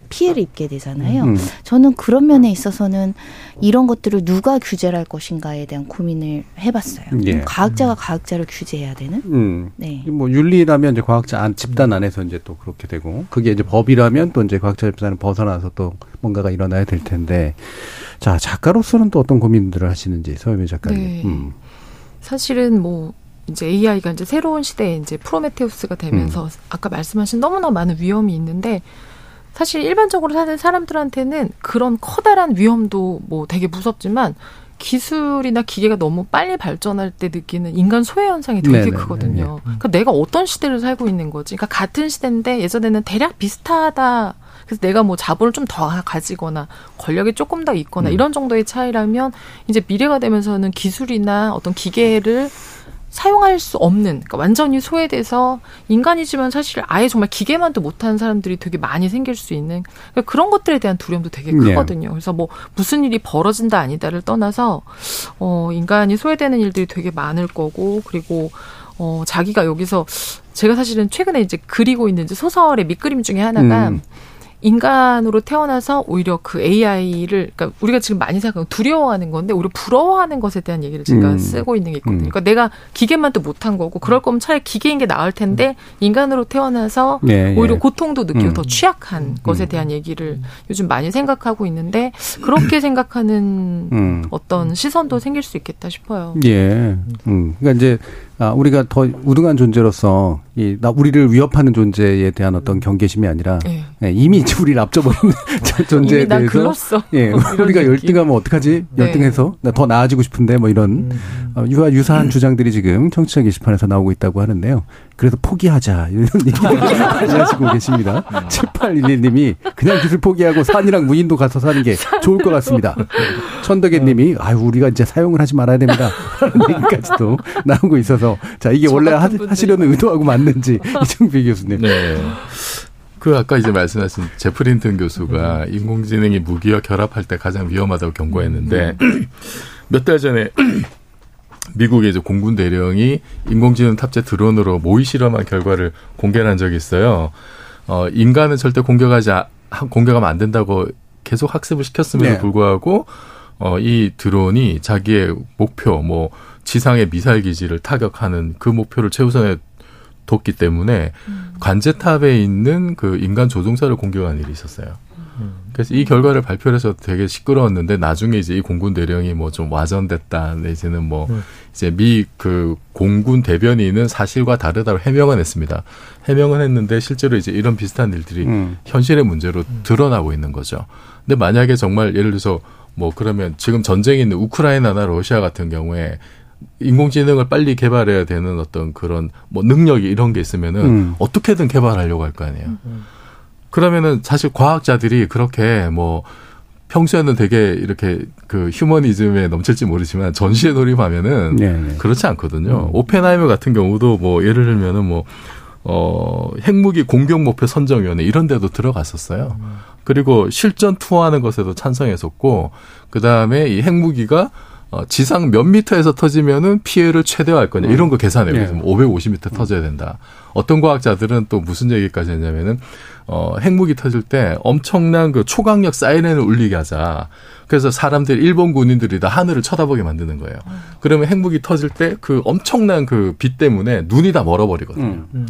피해를 입게 되잖아요. 음. 저는 그런 면에 있어서는 이런 것들을 누가 규제를 할 것인가에 대한 고민을 해봤어요. 예. 과학자가 과학자를 규제해야 되는. 음. 네. 뭐 윤리라면 이제 과학자 안 집단 안에서 이제 또 그렇게 되고 그게 이제 법이라면 또 이제 과학자 집단을 벗어나서 또 뭔가가 일어나야 될 텐데 자 작가로서는 또 어떤 고민들을 하시는지 서유미 작가님. 네. 음. 사실은 뭐 이제 AI가 이제 새로운 시대에 이제 프로메테우스가 되면서 음. 아까 말씀하신 너무나 많은 위험이 있는데 사실 일반적으로 사는 사람들한테는 그런 커다란 위험도 뭐 되게 무섭지만 기술이나 기계가 너무 빨리 발전할 때 느끼는 인간 소외 현상이 되게 네네, 크거든요. 네네. 그러니까 내가 어떤 시대를 살고 있는 거지? 그러니까 같은 시대인데 예전에는 대략 비슷하다. 그래서 내가 뭐 자본을 좀 더 가지거나 권력이 조금 더 있거나 음. 이런 정도의 차이라면 이제 미래가 되면서는 기술이나 어떤 기계를 사용할 수 없는 그러니까 완전히 소외돼서 인간이지만 사실 아예 정말 기계만도 못하는 사람들이 되게 많이 생길 수 있는 그러니까 그런 것들에 대한 두려움도 되게 네. 크거든요. 네. 그래서 뭐 무슨 일이 벌어진다 아니다를 떠나서 어 인간이 소외되는 일들이 되게 많을 거고 그리고 어 자기가 여기서 제가 사실은 최근에 이제 그리고 있는 소설의 밑그림 중에 하나가 음. 인간으로 태어나서 오히려 그 AI를 그러니까 우리가 지금 많이 생각하고 두려워하는 건데 오히려 부러워하는 것에 대한 얘기를 제가 음. 쓰고 있는 게 있거든요. 음. 그러니까 내가 기계만 또 못한 거고 그럴 거면 차라리 기계인 게 나을 텐데 인간으로 태어나서 예, 오히려 예. 고통도 느끼고 음. 더 취약한 음. 것에 대한 얘기를 요즘 많이 생각하고 있는데 그렇게 생각하는 음. 어떤 시선도 생길 수 있겠다 싶어요. 예. 음. 그러니까 이제 아, 우리가 더 우등한 존재로서 이, 나, 우리를 위협하는 존재에 대한 어떤 경계심이 아니라 네. 네, 이미 우리를 앞져버린 존재에 이미 대해서 글렀어. 예, 우리가 열등하면 어떡하지? 네. 열등해서 나 더 나아지고 싶은데 뭐 이런 음. 어, 유하 유사한 주장들이 지금 청취자 게시판에서 나오고 있다고 하는데요. 그래서 포기하자 이런 얘기를 하시고 계십니다. 7811님이 그냥 기술 포기하고 산이랑 무인도 가서 사는 게 좋을 것 같습니다. 천덕애님이 아유 우리가 이제 사용을 하지 말아야 됩니다. 라는 얘기까지도 나오고 있어서 자 이게 원래 하, 시려는 의도하고 맞는지 이정비 교수님. 네. 그 아까 이제 말씀하신 제프린튼 교수가 음. 인공지능이 무기와 결합할 때 가장 위험하다고 경고했는데 음. 몇달 전에 미국의 이제 공군 대령이 인공지능 탑재 드론으로 모의 실험한 결과를 공개한 적이 있어요. 어, 인간은 절대 공격하지 공격하면 안 된다고 계속 학습을 시켰음에도 네. 불구하고 어, 이 드론이 자기의 목표 뭐 지상의 미사일 기지를 타격하는 그 목표를 최우선에 뒀기 때문에 음. 관제탑에 있는 그 인간 조종사를 공격한 일이 있었어요. 그래서 이 결과를 발표해서 되게 시끄러웠는데 나중에 이제 이 공군 대령이 뭐 좀 와전됐다. 내지는 뭐 음. 이제 미 그 공군 대변인은 사실과 다르다고 해명은 했습니다. 해명은 했는데 실제로 이제 이런 비슷한 일들이 음. 현실의 문제로 드러나고 있는 거죠. 근데 만약에 정말 예를 들어서 뭐 그러면 지금 전쟁이 있는 우크라이나나 러시아 같은 경우에 인공지능을 빨리 개발해야 되는 어떤 그런 뭐 능력이 이런 게 있으면은 음. 어떻게든 개발하려고 할 거 아니에요. 음. 그러면은 사실 과학자들이 그렇게 뭐 평소에는 되게 이렇게 그 휴머니즘에 넘칠지 모르지만 전시에 돌입하면은 네네. 네. 그렇지 않거든요. 음. 오펜하이머 같은 경우도 뭐 예를 들면은 뭐 어, 핵무기 공격 목표 선정위원회 이런 데도 들어갔었어요. 음. 그리고 실전 투하하는 것에도 찬성했었고, 그 다음에 이 핵무기가 어, 지상 몇 미터에서 터지면은 피해를 최대화할 거냐 이런 거 계산해요. 네. 그래서 550미터 터져야 된다. 어떤 과학자들은 또 무슨 얘기까지 했냐면은 어, 핵무기 터질 때 엄청난 그 초강력 사이렌을 울리게 하자. 그래서 사람들 일본 군인들이 다 하늘을 쳐다보게 만드는 거예요. 그러면 핵무기 터질 때 그 엄청난 그 빛 때문에 눈이 다 멀어버리거든요. 음.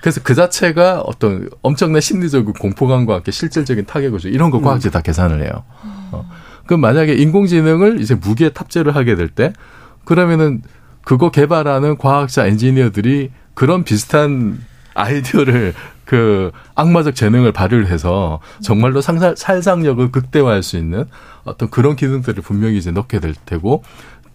그래서 그 자체가 어떤 엄청난 심리적 공포감과 함께 실질적인 타격을 줘. 이런 거 음. 과학자들이 다 계산을 해요. 어. 그럼 만약에 인공지능을 이제 무기에 탑재를 하게 될 때 그러면은 그거 개발하는 과학자 엔지니어들이 그런 비슷한 아이디어를 그 악마적 재능을 발휘를 해서 정말로 상상, 살상력을 극대화할 수 있는 어떤 그런 기능들을 분명히 이제 넣게 될 테고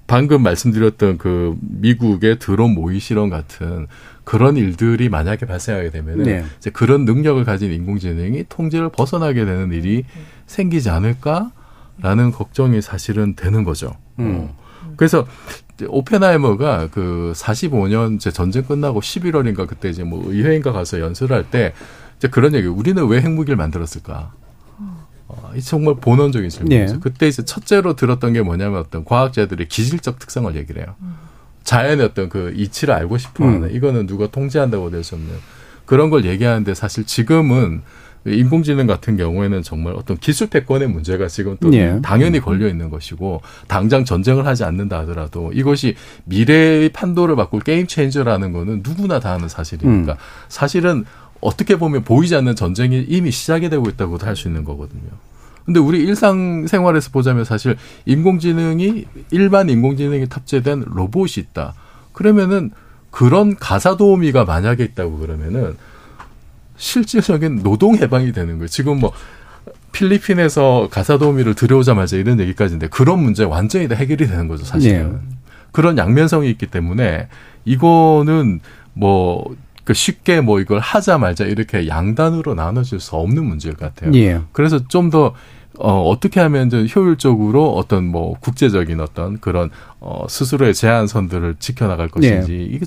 방금 말씀드렸던 그 미국의 드론 모의 실험 같은 그런 일들이 만약에 발생하게 되면은 네. 이제 그런 능력을 가진 인공지능이 통제를 벗어나게 되는 일이 생기지 않을까? 라는 걱정이 사실은 되는 거죠. 음. 그래서 오펜하이머가 그 45년 제 전쟁 끝나고 11월인가 그때 이제 뭐 의회인가 가서 연설을 할때 이제 그런 얘기. 우리는 왜 핵무기를 만들었을까? 어, 이 정말 본원적인 질문이죠. 네. 그때 이제 첫째로 들었던 게 뭐냐면 어떤 과학자들의 기질적 특성을 얘기를 해요. 자연의 어떤 그 이치를 알고 싶어 하는 음. 이거는 누가 통제한다고 될 수 없는 그런 걸 얘기하는데 사실 지금은 인공지능 같은 경우에는 정말 어떤 기술 패권의 문제가 지금 또 예. 당연히 걸려 있는 것이고 당장 전쟁을 하지 않는다 하더라도 이것이 미래의 판도를 바꿀 게임 체인저라는 거는 누구나 다 아는 사실이니까 음. 사실은 어떻게 보면 보이지 않는 전쟁이 이미 시작이 되고 있다고도 할 수 있는 거거든요. 근데 우리 일상생활에서 보자면 사실 인공지능이 일반 인공지능이 탑재된 로봇이 있다. 그러면은 그런 가사 도우미가 만약에 있다고 그러면은 실질적인 노동 해방이 되는 거예요. 지금 뭐 필리핀에서 가사 도우미를 들여오자마자 이런 얘기까지인데 그런 문제 완전히 다 해결이 되는 거죠, 사실은. 네. 그런 양면성이 있기 때문에 이거는 뭐그 쉽게 뭐 이걸 하자 말자 이렇게 양단으로 나눠질 수 없는 문제일 것 같아요. 예. 그래서 좀 더 어, 어떻게 하면 좀 효율적으로 어떤 뭐 국제적인 어떤 그런 어, 스스로의 제한선들을 지켜나갈 것인지 예. 이게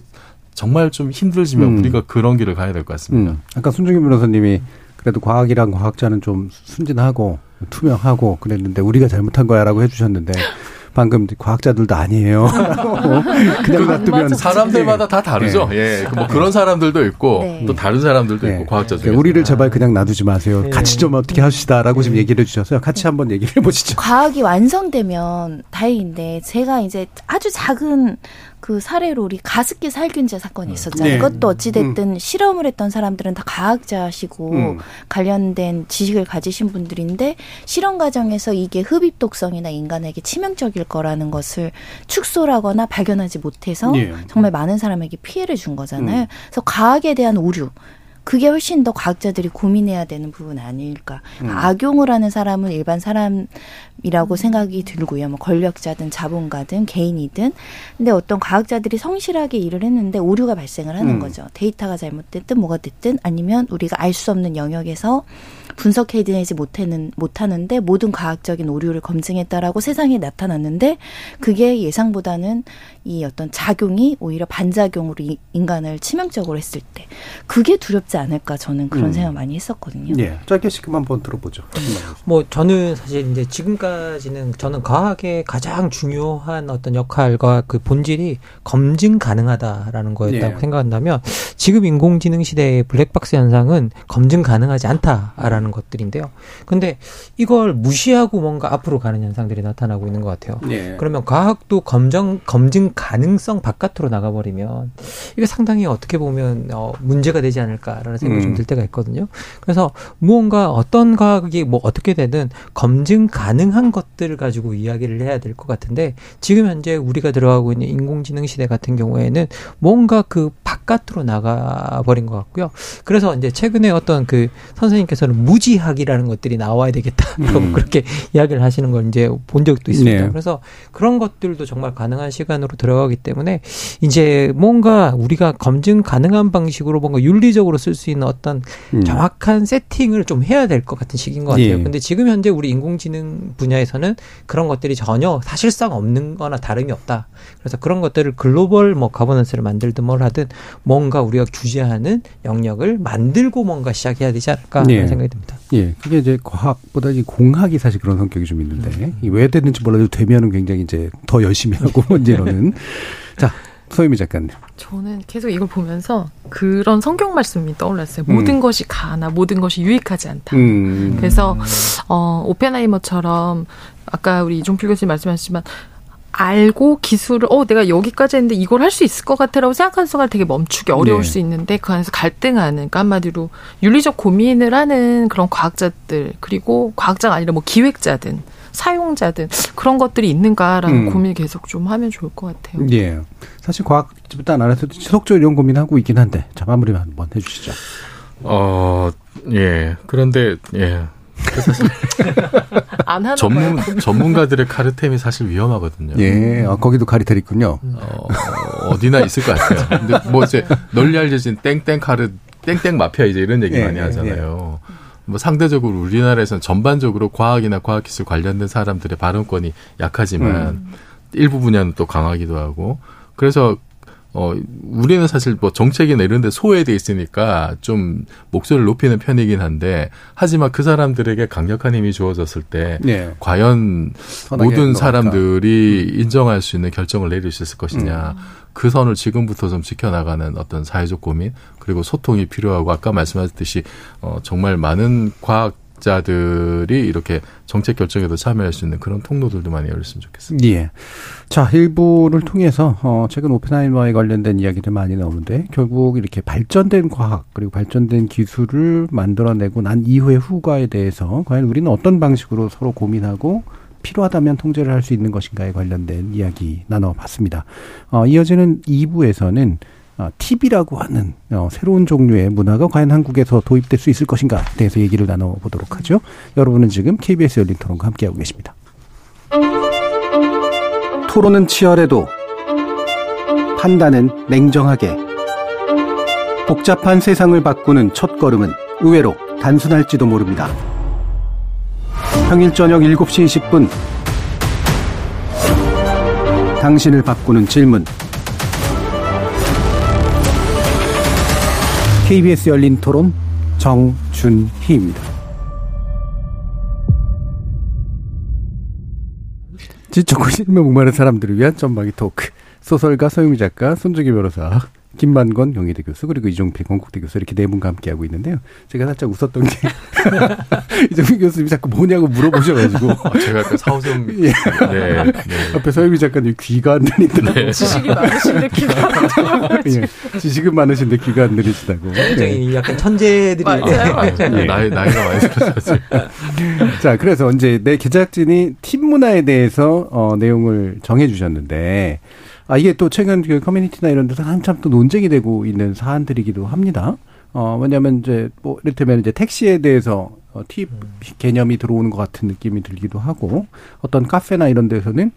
정말 좀 힘들지만 음. 우리가 그런 길을 가야 될 것 같습니다. 음. 아까 순중기 변호사님이 그래도 과학이랑 과학자는 좀 순진하고 투명하고 그랬는데 우리가 잘못한 거야라고 해주셨는데 방금 과학자들도 아니에요. 그냥 놔두면 사람들마다 다 다르죠. 네. 예, 뭐 그런 사람들도 있고 네. 또 다른 사람들도 네. 있고 과학자 중에 그러니까 우리를 제발 그냥 놔두지 마세요. 네. 같이 좀 어떻게 하시다라고 지금 네. 얘기를 해주셔서요. 같이 한번 얘기를 해보시죠. 과학이 완성되면 다행인데 제가 이제 아주 작은 그 사례로 우리 가습기 살균제 사건이 있었잖아요. 네. 그것도 어찌됐든 음. 실험을 했던 사람들은 다 과학자시고 음. 관련된 지식을 가지신 분들인데 실험 과정에서 이게 흡입 독성이나 인간에게 치명적일 거라는 것을 축소하거나 발견하지 못해서 네. 정말 많은 사람에게 피해를 준 거잖아요. 음. 그래서 과학에 대한 오류 그게 훨씬 더 과학자들이 고민해야 되는 부분 아닐까. 음. 악용을 하는 사람은 일반 사람이라고 생각이 들고요. 뭐 권력자든 자본가든 개인이든. 근데 어떤 과학자들이 성실하게 일을 했는데 오류가 발생을 하는 음. 거죠. 데이터가 잘못됐든 뭐가 됐든 아니면 우리가 알 수 없는 영역에서 분석해내지 못하는 못하는데 모든 과학적인 오류를 검증했다라고 세상에 나타났는데 그게 예상보다는 이 어떤 작용이 오히려 반작용으로 인간을 치명적으로 했을 때 그게 두렵지 않을까 저는 그런 음. 생각 많이 했었거든요. 예, 짧게 지금 한번 들어보죠. 뭐 저는 사실 이제 지금까지는 저는 과학의 가장 중요한 어떤 역할과 그 본질이 검증 가능하다라는 거였다고 예. 생각한다면 지금 인공지능 시대의 블랙박스 현상은 검증 가능하지 않다라는 것들인데요. 근데 이걸 무시하고 뭔가 앞으로 가는 현상들이 나타나고 있는 것 같아요. 예. 그러면 과학도 검증 검증 가능성 바깥으로 나가버리면 이게 상당히 어떻게 보면 어, 문제가 되지 않을까라는 생각이 음. 좀들 때가 있거든요. 그래서 무언가 어떤 과학이 뭐 어떻게 되든 검증 가능한 것들을 가지고 이야기를 해야 될 것 같은데 지금 현재 우리가 들어가고 있는 인공지능 시대 같은 경우에는 뭔가 그 바깥으로 나가 버린 것 같고요. 그래서 이제 최근에 어떤 그 선생님께서는 무지학이라는 것들이 나와야 되겠다라고 음. 그렇게 이야기를 하시는 걸 이제 본 적도 있습니다. 네. 그래서 그런 것들도 정말 가능한 시간으로 들 어가기 때문에 이제 뭔가 우리가 검증 가능한 방식으로 뭔가 윤리적으로 쓸 수 있는 어떤 음. 정확한 세팅을 좀 해야 될 것 같은 시기인 것 같아요. 예. 근데 지금 현재 우리 인공지능 분야에서는 그런 것들이 전혀 사실상 없는 거나 다름이 없다. 그래서 그런 것들을 글로벌 뭐 가버넌스를 만들든 뭘 하든 뭔가 우리가 규제하는 영역을 만들고 뭔가 시작해야 되지 않을까 예. 하는 생각이 듭니다. 예. 그게 이제 과학보다 이 공학이 사실 그런 성격이 좀 있는데 음. 왜 되는지 몰라도 되면은 굉장히 이제 더 열심히 하고 이제는 자, 소유미 작가님. 저는 계속 이걸 보면서 그런 성경 말씀이 떠올랐어요. 음. 모든 것이 가나 모든 것이 유익하지 않다. 음. 그래서 어 오펜하이머처럼 아까 우리 이종필 교수님 말씀하셨지만 알고 기술을 어 내가 여기까지 했는데 이걸 할 수 있을 것 같아라고 생각하는 순간 되게 멈추기 어려울 네. 수 있는데 그 안에서 갈등하는 그러니까 한마디로 윤리적 고민을 하는 그런 과학자들 그리고 과학자가 아니라 뭐 기획자든 사용자든 그런 것들이 있는가라는 음. 고민을 계속 좀 하면 좋을 것 같아요. 예. 사실 과학 집단 안에서도 지속적으로 이런 고민하고 있긴 한데 자 마무리 한번 해주시죠. 어, 예. 그런데 예. 사실 안 하는 전문 전문가들의 카르텔이 사실 위험하거든요. 예, 아, 거기도 카르텔 있군요. 어, 어디나 있을 것 같아요. 근데 뭐 이제 널리 알려진 땡땡 카르 땡땡 마피아 이제 이런 얘기 예, 많이 예, 하잖아요. 예. 뭐 상대적으로 우리나라에서는 전반적으로 과학이나 과학기술 관련된 사람들의 발언권이 약하지만 음. 일부 분야는 또 강하기도 하고 그래서 어, 우리는 사실 뭐 정책이나 이런 데 소외돼 있으니까 좀 목소리를 높이는 편이긴 한데, 하지만 그 사람들에게 강력한 힘이 주어졌을 때, 네. 과연 모든 사람들이 인정할 수 있는 결정을 내릴 수 있을 것이냐. 음. 그 선을 지금부터 좀 지켜나가는 어떤 사회적 고민, 그리고 소통이 필요하고, 아까 말씀하셨듯이, 어, 정말 많은 과학 자들이 이렇게 정책 결정에도 참여할 수 있는 그런 통로들도 많이 열렸으면 좋겠습니다. 예. 자, 일부를 통해서 어 최근 오펜하이머에 관련된 이야기들 많이 나오는데 결국 이렇게 발전된 과학 그리고 발전된 기술을 만들어내고 난 이후의 후과에 대해서 과연 우리는 어떤 방식으로 서로 고민하고 필요하다면 통제를 할 수 있는 것인가에 관련된 이야기 나눠봤습니다. 어, 이어지는 2부에서는 어, 팁이라고 하는 어, 새로운 종류의 문화가 과연 한국에서 도입될 수 있을 것인가에 대해서 얘기를 나눠보도록 하죠. 여러분은 지금 KBS 열린 토론과 함께하고 계십니다. 토론은 치열해도 판단은 냉정하게 복잡한 세상을 바꾸는 첫 걸음은 의외로 단순할지도 모릅니다. 평일 저녁 7시 20분 당신을 바꾸는 질문 KBS 열린 토론 정준희입니다. 지적고 실명 목마른 사람들을 위한 전방위 토크 소설가 서유미 작가 손주기 변호사 김만건 경희대 교수 그리고 이종필 건국대 교수 이렇게 네 분과 함께 하고 있는데요. 제가 살짝 웃었던 게 이종필 교수님이 자꾸 뭐냐고 물어보셔가지고 아, 제가 그 사오성 예. 네, 네. 옆에 서유미 작가님 귀가 안 들리더라고요. 네. 지식이 많으신데 귀가 안 들려 예. 지식은 많으신데 귀가 안 들리시다고. 굉장히 예. 약간 천재들이 맞아요, 맞아요. 예. 나이 나이가 많이 들었어요. 자, 그래서 이제 내 제작진이 팀 문화에 대해서 어, 내용을 정해 주셨는데. 아, 이게 또 최근 그 커뮤니티나 이런 데서 한참 또 논쟁이 되고 있는 사안들이기도 합니다. 어, 왜냐면 이제 뭐 이를테면 이제 택시에 대해서 어, 팁 개념이 들어오는 것 같은 느낌이 들기도 하고 어떤 카페나 이런 데서는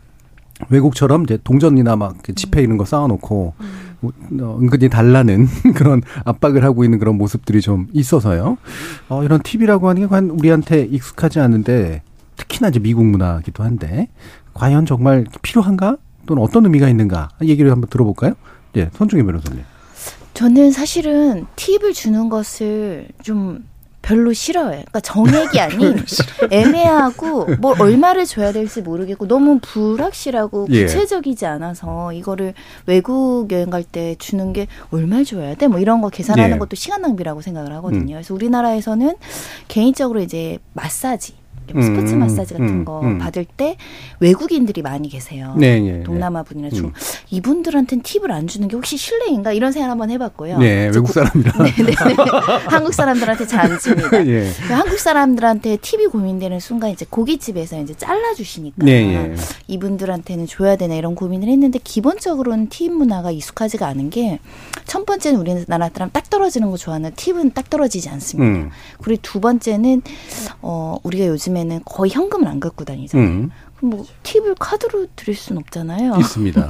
외국처럼 이제 동전이나 막 지폐 이런 거 쌓아놓고 어, 은근히 달라는 그런 압박을 하고 있는 그런 모습들이 좀 있어서요. 어, 이런 팁이라고 하는 게 과연 우리한테 익숙하지 않은데 특히나 이제 미국 문화기도 한데 과연 정말 필요한가? 또는 어떤 의미가 있는가 얘기를 한번 들어볼까요? 예, 손중희 변호사님. 저는 사실은 팁을 주는 것을 좀 별로 싫어요. 그러니까 정액이 아닌 애매하고 뭐 얼마를 줘야 될지 모르겠고 너무 불확실하고 예. 구체적이지 않아서 이거를 외국 여행 갈 때 주는 게 얼마 줘야 돼? 뭐 이런 거 계산하는 예. 것도 시간 낭비라고 생각을 하거든요. 음. 그래서 우리나라에서는 개인적으로 이제 마사지 뭐 스포츠 음, 마사지 같은 음, 거 음. 받을 때 외국인들이 많이 계세요. 네, 네, 네. 동남아 분이나 중 음. 이분들한테는 팁을 안 주는 게 혹시 실례인가 이런 생각 한번 해봤고요. 네, 외국 사람이라. 네, 네, 네. 한국 사람들한테 잘 안 줍니다. 예. 그 한국 사람들한테 팁이 고민되는 순간 이제 고깃집에서 이제 잘라주시니까 네, 예. 이분들한테는 줘야 되나 이런 고민을 했는데 기본적으로는 팁 문화가 익숙하지가 않은 게 첫 번째는 우리나라 사람 딱 떨어지는 거 좋아하는 팁은 딱 떨어지지 않습니다. 음. 그리고 두 번째는 어 우리가 요즘에 요즘에는 거의 현금을 안 갖고 다니잖아요. 음. 뭐 팁을 카드로 드릴 수는 없잖아요. 있습니다.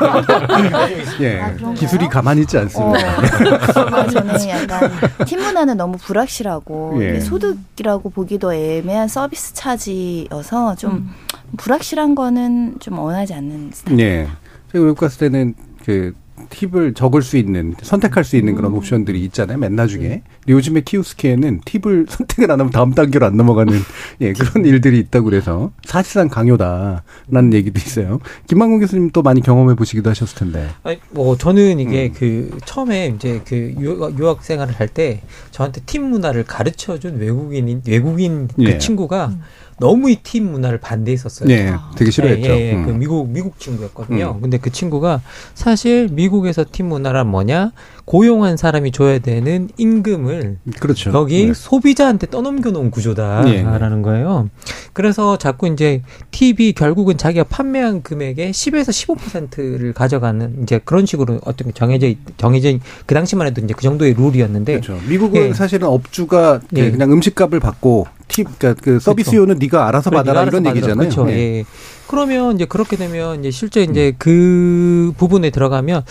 아, 예, 아, 기술이 가만히 있지 않습니다. 어. 저는 약간 팁 문화는 너무 불확실하고 예. 소득이라고 보기도 애매한 서비스 차지여서 좀 음. 불확실한 거는 좀 원하지 않는 스타일. 예. 제가 외국 갔을 때는 그 팁을 적을 수 있는 선택할 수 있는 그런 음. 옵션들이 있잖아요. 맨 나 중에. 네. 요즘에 키우스키에는 팁을 선택을 안 하면 다음 단계로 안 넘어가는 예, 그런 일들이 있다고 그래서 사실상 강요다라는 얘기도 있어요. 김만국 교수님 또 많이 경험해 보시기도 하셨을 텐데. 아니, 뭐 저는 이게 음. 그 처음에 이제 그 유학 생활을 할 때 저한테 팁 문화를 가르쳐 준 외국인인 외국인 그 예. 친구가 음. 너무 이 팀 문화를 반대했었어요. 네, 되게 싫어했죠. 예, 예, 음. 그 미국 미국 친구였거든요. 음. 근데 그 친구가 사실 미국 에서 팀 문화란 뭐냐? 고용한 사람이 줘야 되는 임금을 그렇죠. 거기 네. 소비자한테 떠넘겨 놓은 구조다라는 네. 거예요. 그래서 자꾸 이제 팁이 결국은 자기가 판매한 금액의 10에서 15%를 가져가는 이제 그런 식으로 어떤 정해져 정해져 그 당시만 해도 이제 그 정도의 룰이었는데 그렇죠. 미국은 예. 사실은 업주가 예. 그냥 음식값을 받고 팁 그러니까 그 서비스료는 그렇죠. 네가 알아서 받아라 이런 알아서 얘기잖아요. 그렇죠. 예. 그러면 이제 그렇게 되면 이제 실제 이제 음. 그 부분에 들어가면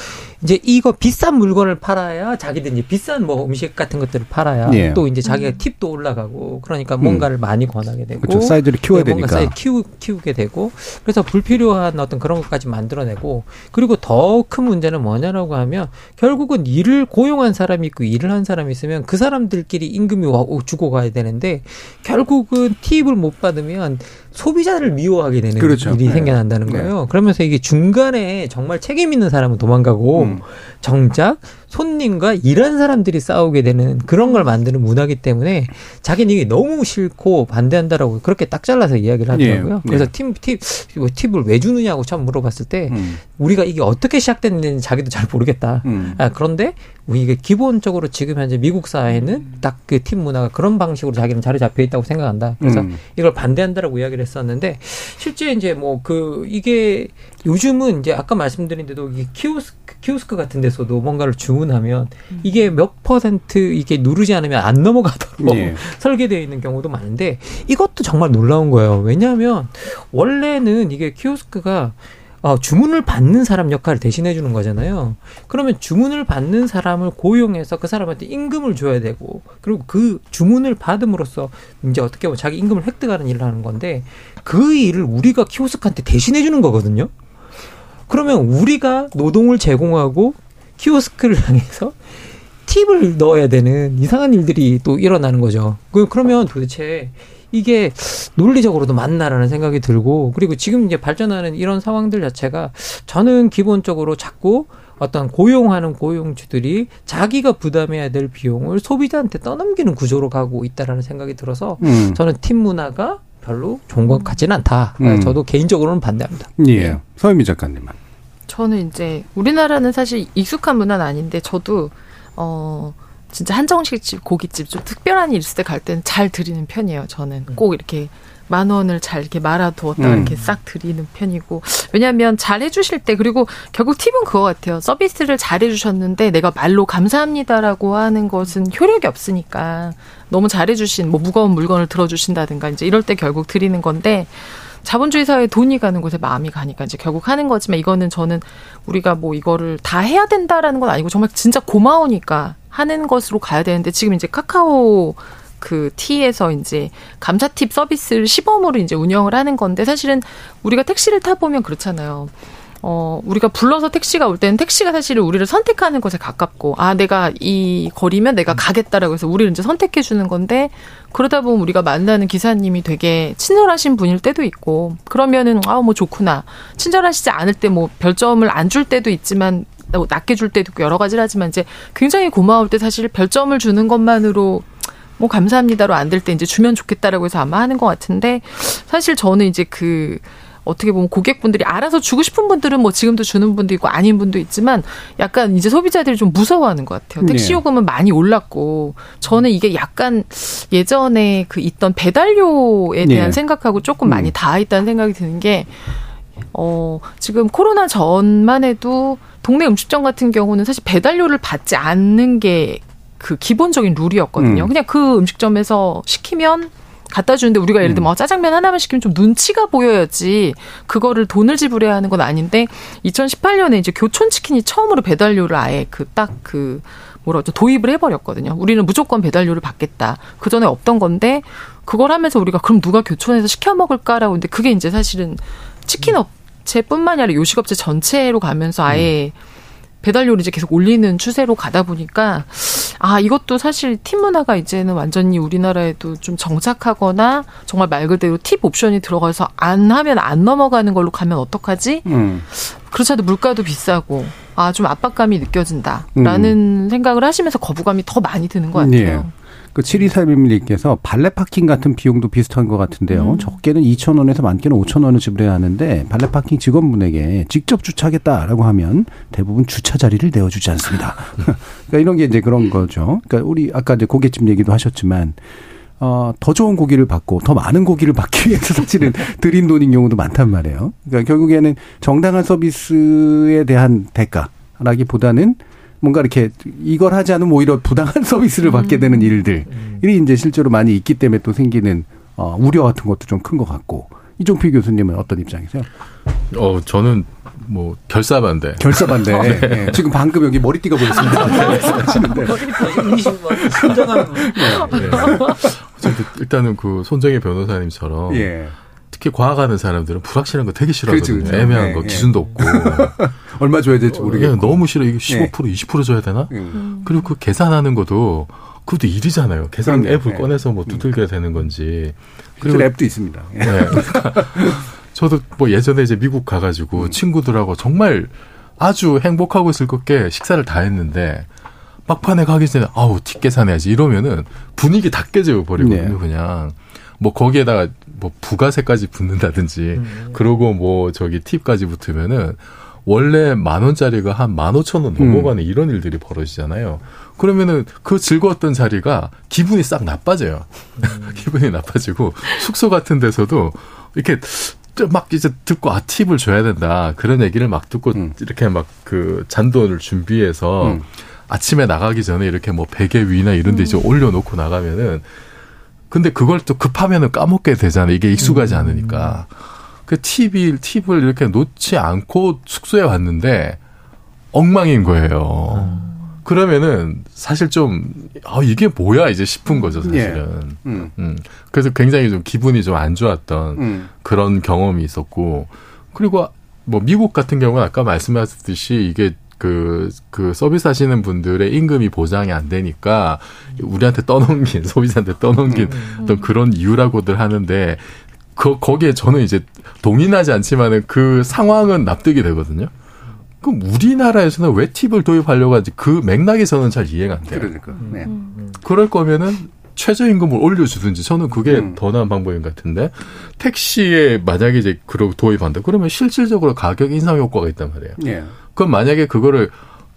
이제 이거 비싼 물건을 팔아야 자기들 이제 비싼 뭐 음식 같은 것들을 팔아야 예. 또 이제 자기가 음. 팁도 올라가고 그러니까 뭔가를 음. 많이 권하게 되고 그렇죠. 사이즈를 키워야 네, 되니까 사이즈 키우, 키우게 되고 그래서 불필요한 어떤 그런 것까지 만들어내고 그리고 더 큰 문제는 뭐냐라고 하면 결국은 일을 고용한 사람이 있고 일을 한 사람이 있으면 그 사람들끼리 임금이 주고 가야 되는데 결국은 팁을 못 받으면 소비자를 미워하게 되는 그렇죠. 일이 네. 생겨난다는 네. 거예요. 네. 그러면서 이게 중간에 정말 책임 있는 사람은 도망가고 음. 정작 손님과 일한 사람들이 싸우게 되는 그런 걸 만드는 문화기 때문에 자기는 이게 너무 싫고 반대한다라고 그렇게 딱 잘라서 이야기를 하더라고요. 예. 그래서 팀, 팁, 뭐 팁을 왜 주느냐고 처음 물어봤을 때 음. 우리가 이게 어떻게 시작됐는지 자기도 잘 모르겠다. 음. 아, 그런데 이게 기본적으로 지금 현재 미국 사회는 딱 그 팀 문화가 그런 방식으로 자기는 자리 잡혀 있다고 생각한다. 그래서 음. 이걸 반대한다라고 이야기를 했었는데 실제 이제 뭐 그 이게 요즘은 이제 아까 말씀드린 대로 이게 키오스크, 키오스크 같은 데서도 뭔가를 주문하면 음. 이게 몇 퍼센트 이게 누르지 않으면 안 넘어가도록 네. 설계되어 있는 경우도 많은데 이것도 정말 놀라운 거예요. 왜냐하면 원래는 이게 키오스크가 어, 주문을 받는 사람 역할을 대신해 주는 거잖아요. 그러면 주문을 받는 사람을 고용해서 그 사람한테 임금을 줘야 되고 그리고 그 주문을 받음으로써 이제 어떻게 보면 자기 임금을 획득하는 일을 하는 건데 그 일을 우리가 키오스크한테 대신해 주는 거거든요. 그러면 우리가 노동을 제공하고 키오스크를 향해서 팁을 넣어야 되는 이상한 일들이 또 일어나는 거죠. 그, 그러면 도대체 이게 논리적으로도 맞나라는 생각이 들고 그리고 지금 이제 발전하는 이런 상황들 자체가 저는 기본적으로 자꾸 어떤 고용하는 고용주들이 자기가 부담해야 될 비용을 소비자한테 떠넘기는 구조로 가고 있다라는 생각이 들어서 음. 저는 팀 문화가 별로 좋은 것 같지는 않다. 음. 저도 개인적으로는 반대합니다. 예. 서유미 작가님은. 저는 이제 우리나라는 사실 익숙한 문화는 아닌데 저도 어 진짜 한정식 집 고깃집 좀 특별한 일 있을 때 갈 때는 잘 드리는 편이에요. 저는 음. 꼭 이렇게 만 원을 잘 이렇게 말아두었다 음. 이렇게 싹 드리는 편이고 왜냐하면 잘 해주실 때 그리고 결국 팁은 그거 같아요 서비스를 잘 해주셨는데 내가 말로 감사합니다라고 하는 것은 효력이 없으니까 너무 잘 해주신 뭐 무거운 물건을 들어주신다든가 이제 이럴 때 결국 드리는 건데 자본주의 사회에 돈이 가는 곳에 마음이 가니까 이제 결국 하는 거지만 이거는 저는 우리가 뭐 이거를 다 해야 된다라는 건 아니고 정말 진짜 고마우니까 하는 것으로 가야 되는데 지금 이제 카카오 그 티에서 이제 감사 팁 서비스를 시범으로 이제 운영을 하는 건데 사실은 우리가 택시를 타 보면 그렇잖아요. 어, 우리가 불러서 택시가 올 때는 택시가 사실은 우리를 선택하는 것에 가깝고, 아, 내가 이 거리면 내가 가겠다라고 해서 우리를 이제 선택해 주는 건데, 그러다 보면 우리가 만나는 기사님이 되게 친절하신 분일 때도 있고, 그러면은, 아, 뭐 좋구나. 친절하시지 않을 때 뭐 별점을 안 줄 때도 있지만, 낮게 줄 때도 있고 여러 가지를 하지만 이제 굉장히 고마울 때 사실 별점을 주는 것만으로 뭐 감사합니다로 안 될 때 이제 주면 좋겠다라고 해서 아마 하는 것 같은데 사실 저는 이제 그 어떻게 보면 고객분들이 알아서 주고 싶은 분들은 뭐 지금도 주는 분도 있고 아닌 분도 있지만 약간 이제 소비자들이 좀 무서워하는 것 같아요. 네. 택시 요금은 많이 올랐고 저는 이게 약간 예전에 그 있던 배달료에 대한 네. 생각하고 조금 많이 음. 닿아 있다는 생각이 드는 게 어, 지금 코로나 전만 해도 동네 음식점 같은 경우는 사실 배달료를 받지 않는 게 그 기본적인 룰이었거든요. 음. 그냥 그 음식점에서 시키면 갖다 주는데 우리가 예를 들면 음. 어, 짜장면 하나만 시키면 좀 눈치가 보여야지 그거를 돈을 지불해야 하는 건 아닌데 2018년에 이제 교촌 치킨이 처음으로 배달료를 아예 그 딱그 그 뭐라 그러죠 도입을 해버렸거든요. 우리는 무조건 배달료를 받겠다. 그 전에 없던 건데 그걸 하면서 우리가 그럼 누가 교촌에서 시켜 먹을까라고 근데 그게 이제 사실은 치킨 업체뿐만이 아니라 요식업체 전체로 가면서 아예 음. 배달료를 이제 계속 올리는 추세로 가다 보니까 아 이것도 사실 팁 문화가 이제는 완전히 우리나라에도 좀 정착하거나 정말 말 그대로 팁 옵션이 들어가서 안 하면 안 넘어가는 걸로 가면 어떡하지? 음. 그렇지 않아도 물가도 비싸고 아 좀 압박감이 느껴진다라는 음. 생각을 하시면서 거부감이 더 많이 드는 것 같아요. 예. 그 7241님께서 발레 파킹 같은 비용도 비슷한 것 같은데요. 음. 적게는 2,000원에서 많게는 5,000원을 지불해야 하는데 발레 파킹 직원분에게 직접 주차하겠다라고 하면 대부분 주차 자리를 내어주지 않습니다. 그러니까 이런 게 이제 그런 거죠. 그러니까 우리 아까 이제 고깃집 얘기도 하셨지만 어, 더 좋은 고기를 받고 더 많은 고기를 받기 위해서 사실은 들인 돈인 경우도 많단 말이에요. 그러니까 결국에는 정당한 서비스에 대한 대가라기보다는 뭔가 이렇게 이걸 하지 않으면 오히려 부당한 서비스를 받게 되는 음. 일들이 이제 실제로 많이 있기 때문에 또 생기는 어, 우려 같은 것도 좀 큰 것 같고 이종필 교수님은 어떤 입장이세요? 어 저는 뭐 결사 반대. 결사 반대. 네. 네. 지금 방금 여기 머리띠가 보였습니다. 하시는데. 순정한. 네. 일단은 그 손정혜 변호사님처럼 예. 특히 과학하는 사람들은 불확실한 거 되게 싫어하거든요. 그렇죠, 그렇죠. 애매한 네, 거 네. 기준도 없고 얼마 줘야 될지 모르겠고 너무 싫어. 이게 15% 네. 20% 줘야 되나? 음. 그리고 그 계산하는 것도 그것도 일이잖아요. 계산 그럼요. 앱을 네. 꺼내서 뭐 두들겨야 되는 건지. 그리고 앱도 있습니다. 네. 그러니까 저도 뭐 예전에 이제 미국 가가지고 음. 친구들하고 정말 아주 행복하고 즐겁게 식사를 다 했는데 막판에 가기 전에 아우 팁 계산해야지 이러면은 분위기 다 깨져 버리거든요. 네. 그냥 뭐 거기에다가 뭐 부가세까지 붙는다든지 음. 그러고 뭐 저기 팁까지 붙으면은 원래 만 원짜리가 한 만 오천 원 넘어가는 음. 이런 일들이 벌어지잖아요. 그러면은 그 즐거웠던 자리가 기분이 싹 나빠져요. 음. 기분이 나빠지고 숙소 같은 데서도 이렇게 막 이제 듣고 아 팁을 줘야 된다 그런 얘기를 막 듣고 음. 이렇게 막 그 잔돈을 준비해서 음. 아침에 나가기 전에 이렇게 뭐 베개 위나 이런 데 이제 음. 올려놓고 나가면은 근데 그걸 또 급하면은 까먹게 되잖아요. 이게 익숙하지 음. 않으니까. 그 팁이, 팁을 이렇게 놓지 않고 숙소에 왔는데 엉망인 거예요. 음. 그러면은 사실 좀, 아, 이게 뭐야 이제 싶은 거죠, 사실은. 예. 음. 음. 그래서 굉장히 좀 기분이 좀 안 좋았던 음. 그런 경험이 있었고, 그리고 뭐 미국 같은 경우는 아까 말씀하셨듯이 이게 그, 그 서비스 하시는 분들의 임금이 보장이 안 되니까 우리한테 떠넘긴, 소비자한테 떠넘긴 음. 어떤 그런 이유라고들 하는데 그, 거기에 저는 이제 동의하지 않지만은 그 상황은 납득이 되거든요. 그럼 우리나라에서는 왜 팁을 도입하려고 하지? 그 맥락이 저는 잘 이해가 안 돼요. 그러니까. 네. 음. 그럴 거면은 최저임금을 올려주든지 저는 그게 음. 더 나은 방법인 것 같은데 택시에 만약에 이제 그러고 도입한다 그러면 실질적으로 가격 인상 효과가 있단 말이에요. 예. 그럼 만약에 그거를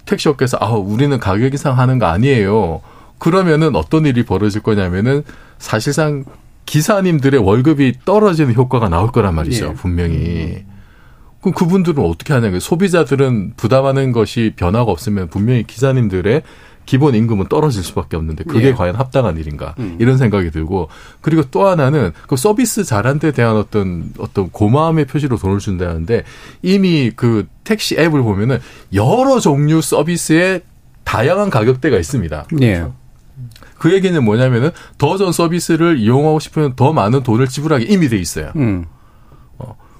택시업계에서 아 우리는 가격 인상하는 거 아니에요. 그러면은 어떤 일이 벌어질 거냐면은 사실상 기사님들의 월급이 떨어지는 효과가 나올 거란 말이죠. 예. 분명히. 그럼 그분들은 어떻게 하냐면 소비자들은 부담하는 것이 변화가 없으면 분명히 기사님들의 기본 임금은 떨어질 수밖에 없는데 그게 예. 과연 합당한 일인가 음. 이런 생각이 들고 그리고 또 하나는 그 서비스 잘한 데 대한 어떤 어떤 고마움의 표시로 돈을 준다는데 이미 그 택시 앱을 보면은 여러 종류 서비스에 다양한 가격대가 있습니다. 예. 그 얘기는 뭐냐면은 더 좋은 서비스를 이용하고 싶으면 더 많은 돈을 지불하게 이미 돼 있어요. 음.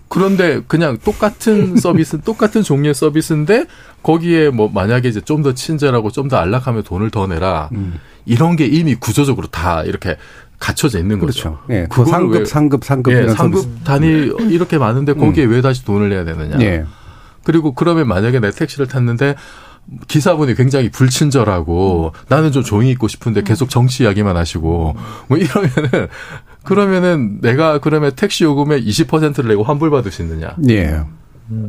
그런데 그냥 똑같은 서비스, 똑같은 종류의 서비스인데 거기에 뭐 만약에 이제 좀 더 친절하고 좀 더 안락하면 돈을 더 내라. 음. 이런 게 이미 구조적으로 다 이렇게 갖춰져 있는 거죠. 그렇죠. 예. 그 상급, 왜, 상급, 상급 예, 상급 서비스. 단위 이렇게 많은데 거기에 음. 왜 다시 돈을 내야 되느냐. 예. 그리고 그러면 만약에 내 택시를 탔는데 기사분이 굉장히 불친절하고 음. 나는 좀 조용히 있고 싶은데 계속 정치 이야기만 하시고 뭐 이러면은 그러면은 내가 그러면 택시 요금의 20%를 내고 환불 받을 수 있느냐? 예.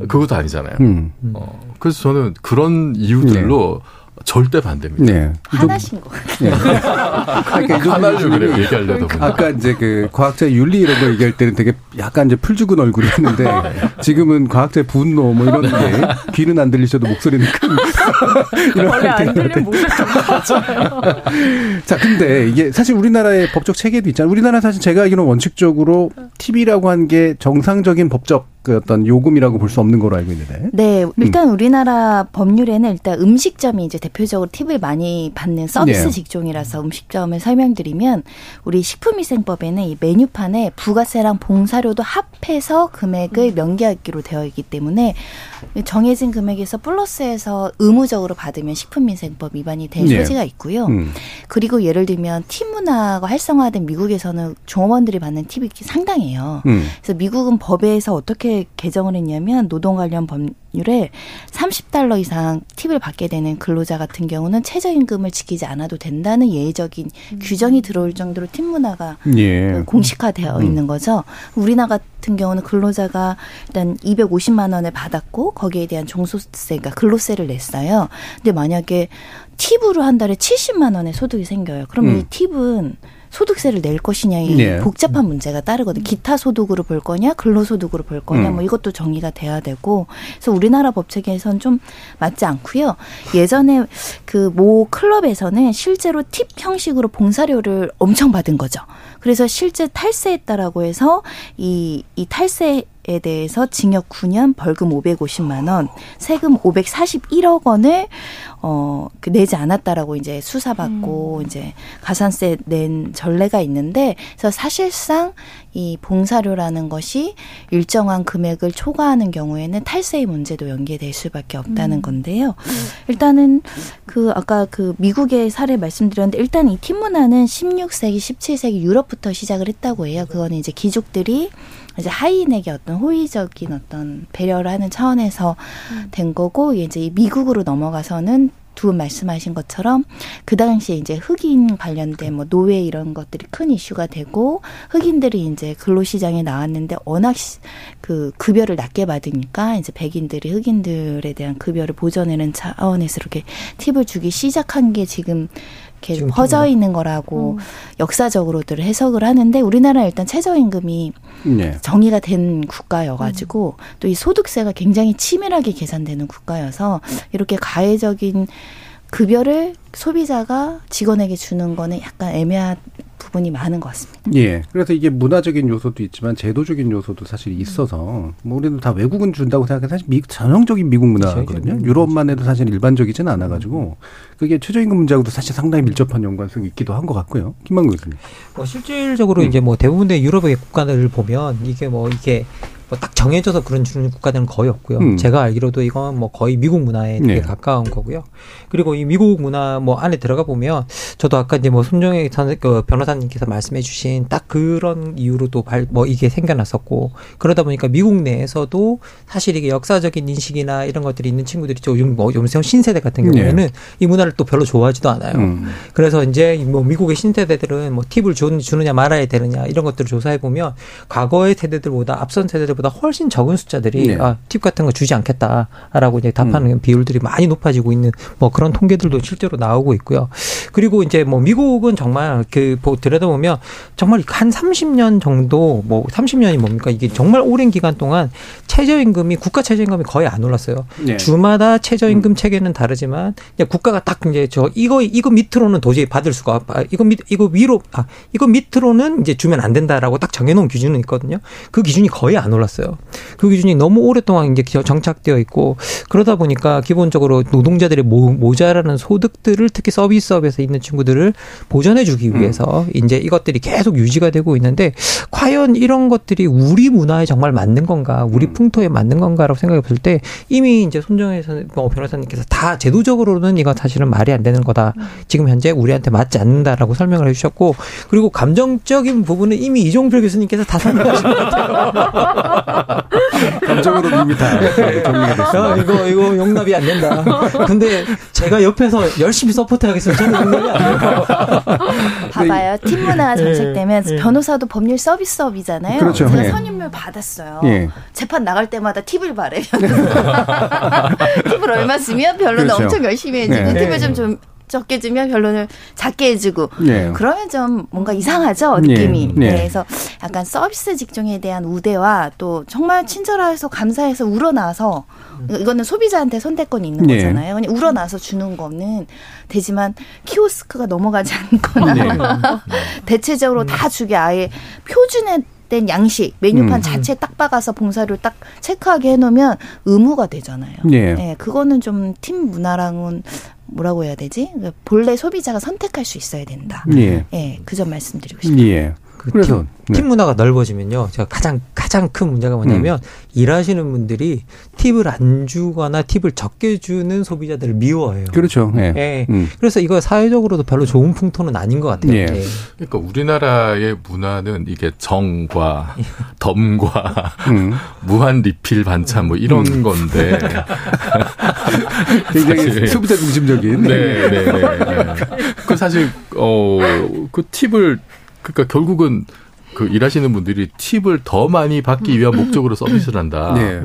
그것도 아니잖아요. 음. 어, 그래서 저는 그런 이유들로 네. 절대 반대입니다. 네. 화나신 거 같아요. 네. 화나려고 그래요, 얘기하려다 보니 아까 이제 그 과학자 윤리 이런 거 얘기할 때는 되게 약간 이제 풀 죽은 얼굴이었는데 지금은 과학자의 분노 뭐 이런 게 귀는 안 들리셔도 목소리는 큰 이런 원래 안 들리면 목소리가 자, 근데 이게 사실 우리나라의 법적 체계도 있잖아요. 우리나라 사실 제가 알기로는 원칙적으로 TV라고 한 게 정상적인 법적 그 어떤 요금이라고 볼 수 없는 거로 알고 있는데. 네, 일단 음. 우리나라 법률에는 일단 음식점이 이제 대표적으로 팁을 많이 받는 서비스 네. 직종이라서 음식점을 설명드리면 우리 식품위생법에는 이 메뉴판에 부가세랑 봉사료도 합해서 금액을 음. 명기하기로 되어 있기 때문에 정해진 금액에서 플러스해서 의무적으로 받으면 식품위생법 위반이 될 네. 소지가 있고요. 음. 그리고 예를 들면 팁 문화가 활성화된 미국에서는 종업원들이 받는 팁이 상당해요. 음. 그래서 미국은 법에서 어떻게 어떻게 개정을 했냐면 노동 관련 법률에 30달러 이상 팁을 받게 되는 근로자 같은 경우는 최저임금을 지키지 않아도 된다는 예외적인 음. 규정이 들어올 정도로 팁 문화가 예. 공식화되어 음. 있는 거죠. 우리나라 같은 경우는 근로자가 일단 250만 원을 받았고 거기에 대한 종소세, 그러니까 근로세를 냈어요. 근데 만약에 팁으로 한 달에 70만 원의 소득이 생겨요. 그럼 음. 이 팁은 소득세를 낼 것이냐 이 네. 복잡한 문제가 따르거든. 기타 소득으로 볼 거냐, 근로소득으로 볼 거냐, 음. 뭐 이것도 정리가 돼야 되고. 그래서 우리나라 법체계에선 좀 맞지 않고요. 예전에 그 모 클럽에서는 실제로 팁 형식으로 봉사료를 엄청 받은 거죠. 그래서 실제 탈세했다라고 해서 이, 이 탈세 에 대해서 징역 9년, 벌금 550만 원, 세금 541억 원을 어그 내지 않았다라고 이제 수사받고 음. 이제 가산세 낸 전례가 있는데 그래서 사실상 이 봉사료라는 것이 일정한 금액을 초과하는 경우에는 탈세의 문제도 연계될 수밖에 없다는 음. 건데요. 일단은 그 아까 그 미국의 사례 말씀드렸는데 일단 이 팀 문화는 16세기, 17세기 유럽부터 시작을 했다고 해요. 그거는 이제 귀족들이 이제 하인에게 어떤 호의적인 어떤 배려를 하는 차원에서 음. 된 거고 이제 미국으로 넘어가서는 두 분 말씀하신 것처럼 그 당시에 이제 흑인 관련된 뭐 노예 이런 것들이 큰 이슈가 되고 흑인들이 이제 근로시장에 나왔는데 워낙 그 급여를 낮게 받으니까 이제 백인들이 흑인들에 대한 급여를 보전하는 차원에서 이렇게 팁을 주기 시작한 게 지금 이렇게 퍼져 있는 거라고 음. 역사적으로들 해석을 하는데 우리나라 일단 최저임금이 네. 정의가 된 국가여가지고 음. 또이 소득세가 굉장히 치밀하게 계산되는 국가여서 이렇게 가해적인 급여를 소비자가 직원에게 주는 거는 약간 애매한 부분이 많은 것 같습니다. 예. 그래서 이게 문화적인 요소도 있지만 제도적인 요소도 사실 있어서 뭐 우리는 다 외국은 준다고 생각해 사실 미, 전형적인 미국 문화거든요. 유럽만 해도 사실 일반적이지는 않아가지고 그게 최저임금 문제하고도 사실 상당히 밀접한 연관성이 있기도 한 것 같고요. 김만구 교수님. 뭐 실질적으로 음. 이제 뭐 대부분의 유럽의 국가들을 보면 이게 뭐 이게 뭐 딱 정해져서 그런 주는 국가들은 거의 없고요. 음. 제가 알기로도 이건 뭐 거의 미국 문화에 되게 네. 가까운 거고요. 그리고 이 미국 문화 뭐 안에 들어가 보면 저도 아까 이제 뭐 손정혜 그 변호사님께서 말씀해 주신 딱 그런 이유로도 발, 뭐 이게 생겨났었고 그러다 보니까 미국 내에서도 사실 이게 역사적인 인식이나 이런 것들이 있는 친구들이 요즘 뭐 요새 신세대 같은 네. 경우에는 네. 이 문화를 또 별로 좋아하지도 않아요. 음. 그래서 이제 뭐 미국의 신세대들은 뭐 팁을 주느냐 말아야 되느냐 이런 것들을 조사해 보면 과거의 세대들보다 앞선 세대들 때보다 훨씬 적은 숫자들이 네. 아, 팁 같은 거 주지 않겠다라고 이제 답하는 음. 비율들이 많이 높아지고 있는 뭐 그런 통계들도 실제로 나오고 있고요. 그리고 이제 뭐 미국은 정말 그뭐 들여다보면 정말 한 30년 정도 뭐 30년이 뭡니까 이게 정말 오랜 기간 동안 최저임금이 국가 최저임금이 거의 안 올랐어요. 네. 주마다 최저임금 음. 체계는 다르지만 국가가 딱 이제 저 이거 이거 밑으로는 도저히 받을 수가 아, 이거 밑 이거 위로 아 이거 밑으로는 이제 주면 안 된다라고 딱 정해놓은 기준은 있거든요. 그 기준이 거의 안 올랐어요. 올랐어요. 그 기준이 너무 오랫동안 이제 정착되어 있고 그러다 보니까 기본적으로 노동자들의 모, 자라는 소득들을 특히 서비스업에서 있는 친구들을 보전해주기 음. 위해서 음. 이제 이것들이 계속 유지가 되고 있는데 과연 이런 것들이 우리 문화에 정말 맞는 건가, 우리 음. 풍토에 맞는 건가라고 생각해 볼 때 이미 이제 손정혜 뭐 변호사님께서 다 제도적으로는 이거 사실은 말이 안 되는 거다. 음. 지금 현재 우리한테 맞지 않는다라고 설명을 해주셨고 그리고 감정적인 부분은 이미 이종필 교수님께서 다 설명하신 것 같아요. 감정으로 이미 다 정리가 됐습니다. 이거 이거 용납이 안 된다. 근데 제가 옆에서 열심히 서포트하겠습니다. 저는 용납이 안 된다. 봐봐요. 팀 문화가 정책되면 예, 예. 변호사도 법률 서비스업이잖아요. 그렇죠. 제가 예. 선임을 받았어요. 예. 재판 나갈 때마다 팁을 바래. 팁을 얼마 쓰면 변론을 그렇죠. 엄청 열심히 해주고 네. 팁을 좀, 좀 적게 주면 결론을 작게 해주고 네. 그러면 좀 뭔가 이상하죠 느낌이 네. 네. 그래서 약간 서비스 직종에 대한 우대와 또 정말 친절해서 감사해서 우러나서 이거는 소비자한테 선택권이 있는 네. 거잖아요 그냥 우러나서 주는 거는 되지만 키오스크가 넘어가지 않거나 네. 대체적으로 다 주게 아예 표준에 된 양식 메뉴판 음. 자체 딱 박아서 봉사료 딱 체크하게 해놓으면 의무가 되잖아요. 네. 네 그거는 좀 팀 문화랑은 뭐라고 해야 되지? 그러니까 본래 소비자가 선택할 수 있어야 된다. 예. 예, 그 점 말씀드리고 싶습니다. 예. 그 그래서 팀, 네. 팀, 문화가 넓어지면요. 제가 가장 가장 큰 문제가 뭐냐면 음. 일하시는 분들이 팁을 안 주거나 팁을 적게 주는 소비자들을 미워해요. 그렇죠. 네. 네. 음. 그래서 이거 사회적으로도 별로 좋은 풍토는 아닌 것 같아요. 네. 네. 그러니까 우리나라의 문화는 이게 정과 덤과 음. 무한 리필 반찬 뭐 이런 음. 건데 굉장히 소비자 중심적인. 네, 네, 네. 네. 그 사실 어그 팁을 그러니까 결국은 그 일하시는 분들이 팁을 더 많이 받기 위한 목적으로 서비스를 한다. 네.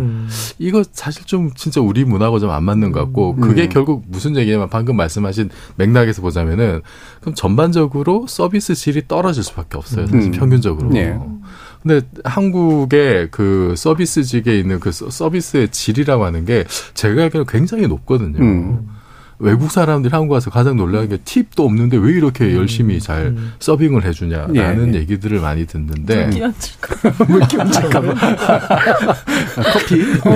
이거 사실 좀 진짜 우리 문화하고 좀 안 맞는 것 같고 그게 네. 결국 무슨 얘기냐면 방금 말씀하신 맥락에서 보자면은 그럼 전반적으로 서비스 질이 떨어질 수밖에 없어요. 사실 음. 평균적으로. 네. 근데 한국의 그 서비스직에 있는 그 서비스의 질이라고 하는 게 제가 알기로 굉장히 높거든요. 음. 외국 사람들이 한국 와서 가장 놀라는 게 팁도 없는데 왜 이렇게 음. 열심히 잘 음. 서빙을 해주냐라는 예. 얘기들을 많이 듣는데. 물기 얹을까봐. 커피. 어,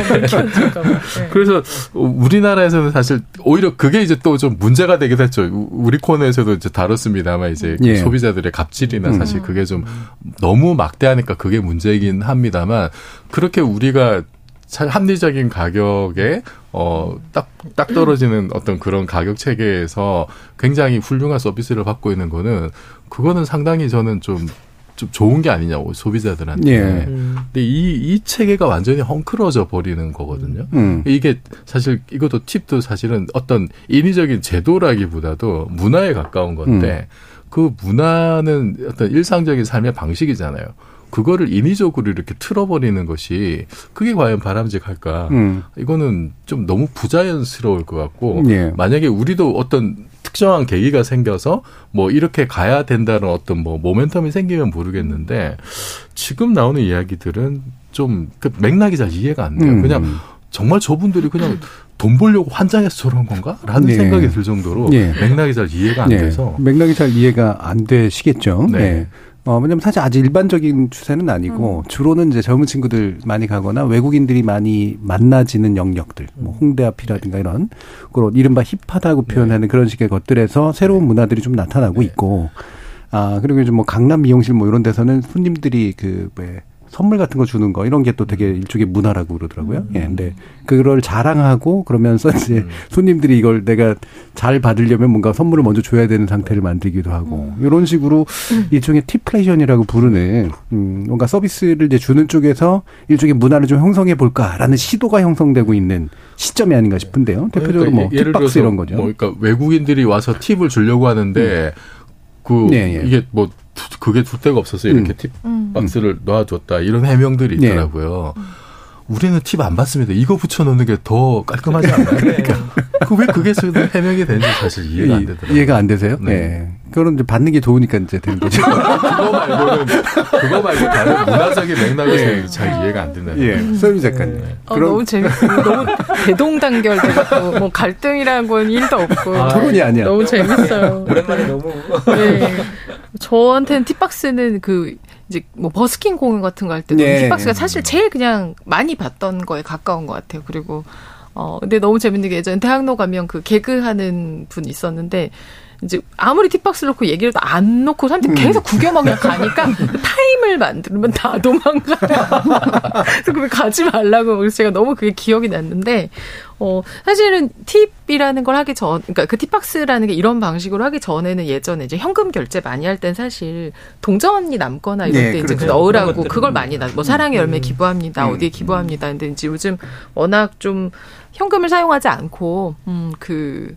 네. 그래서 우리나라에서는 사실 오히려 그게 이제 또 좀 문제가 되게 됐죠. 우리 코너에서도 이제 다뤘습니다만 이제 그 예. 소비자들의 갑질이나 사실 음. 그게 좀 너무 막대하니까 그게 문제이긴 합니다만 그렇게 우리가 합리적인 가격에 어딱딱 딱 떨어지는 어떤 그런 가격 체계에서 굉장히 훌륭한 서비스를 받고 있는 거는 그거는 상당히 저는 좀좀 좋은 게 아니냐고 소비자들한테. 예. 음. 근데 이이 체계가 완전히 헝클어져 버리는 거거든요. 음. 이게 사실 이것도 팁도 사실은 어떤 인위적인 제도라기보다도 문화에 가까운 건데 음. 그 문화는 어떤 일상적인 삶의 방식이잖아요. 그거를 인위적으로 이렇게 틀어버리는 것이 그게 과연 바람직할까? 음. 이거는 좀 너무 부자연스러울 것 같고 예. 만약에 우리도 어떤 특정한 계기가 생겨서 뭐 이렇게 가야 된다는 어떤 뭐 모멘텀이 생기면 모르겠는데 지금 나오는 이야기들은 좀 그 맥락이 잘 이해가 안 돼요. 음. 그냥 정말 저분들이 그냥 돈 벌려고 환장해서 저런 건가? 라는 네. 생각이 들 정도로 네. 맥락이 잘 이해가 안 네. 돼서. 맥락이 잘 이해가 안 되시겠죠. 네. 네. 어, 왜냐면 사실 아직 일반적인 추세는 아니고 음. 주로는 이제 젊은 친구들 많이 가거나 외국인들이 많이 만나지는 영역들, 뭐 홍대 앞이라든가 이런 그런 이른바 힙하다고 네. 표현하는 그런 식의 것들에서 새로운 네. 문화들이 좀 나타나고 네. 있고 아, 그리고 이제 뭐 강남 미용실 뭐 이런 데서는 손님들이 그, 왜, 선물 같은 거 주는 거 이런 게 또 되게 일종의 문화라고 그러더라고요. 음. 예. 근데 그걸 자랑하고 그러면서 이제 음. 손님들이 이걸 내가 잘 받으려면 뭔가 선물을 먼저 줘야 되는 상태를 만들기도 하고 음. 이런 식으로 음. 일종의 티플레이션이라고 부르는 음 뭔가 서비스를 이제 주는 쪽에서 일종의 문화를 좀 형성해 볼까라는 시도가 형성되고 있는 시점이 아닌가 싶은데요. 대표적으로 그러니까 뭐 예를 팁박스 이런 거죠. 뭐 그러니까 외국인들이 와서 팁을 주려고 하는데 음. 그 네, 예. 이게 뭐 그게 줄 데가 없어서 이렇게 음. 팁 박스를 놔줬다 이런 해명들이 네. 있더라고요. 네. 우리는 팁 안 받습니다. 이거 붙여놓는 게 더 깔끔하지 않나요? 그러니까. 그왜 그게 해명이 되는지 사실 이해가 안 되더라고요. 이해가 안 되세요? 네. 네. 그런 이제 받는 게 좋으니까 이제 되는 거죠. 그거 말고는 그거 말고 다른 문화적인 맥락에서 예. 잘 이해가 안 된다. 예, 서유 작가님. 네. 어, 너무 재밌어요. 너무 대동단결돼갖고 뭐 갈등이라는 건 일도 없고 아, 토론이 아니야. 너무 재밌어요. 오랜만에 너무. 네. 저한테는 팁박스는 그 이제 뭐 버스킹 공연 같은 거 할 때도 네. 힙박스가 사실 제일 그냥 많이 봤던 거에 가까운 것 같아요. 그리고 어 근데 너무 재밌는 게 예전에 대학로 가면 그 개그하는 분 있었는데 이제 아무리 팁박스 를 놓고 얘기를 안 놓고 사람들이 음. 계속 구경만 그냥 가니까 타임을 만들면 다 도망가요. 그래서 그걸 가지 말라고 그래서 제가 너무 그게 기억이 났는데 어 사실은 팁이라는 걸 하기 전 그러니까 그 팁박스라는 게 이런 방식으로 하기 전에는 예전에 이제 현금 결제 많이 할 땐 사실 동전이 남거나 이럴 네, 때 그렇죠. 이제 그 넣으라고 그걸 많이 나 뭐 사랑의 열매 음. 기부합니다. 음. 어디에 기부합니다. 근데 이제 요즘 워낙 좀 현금을 사용하지 않고 음그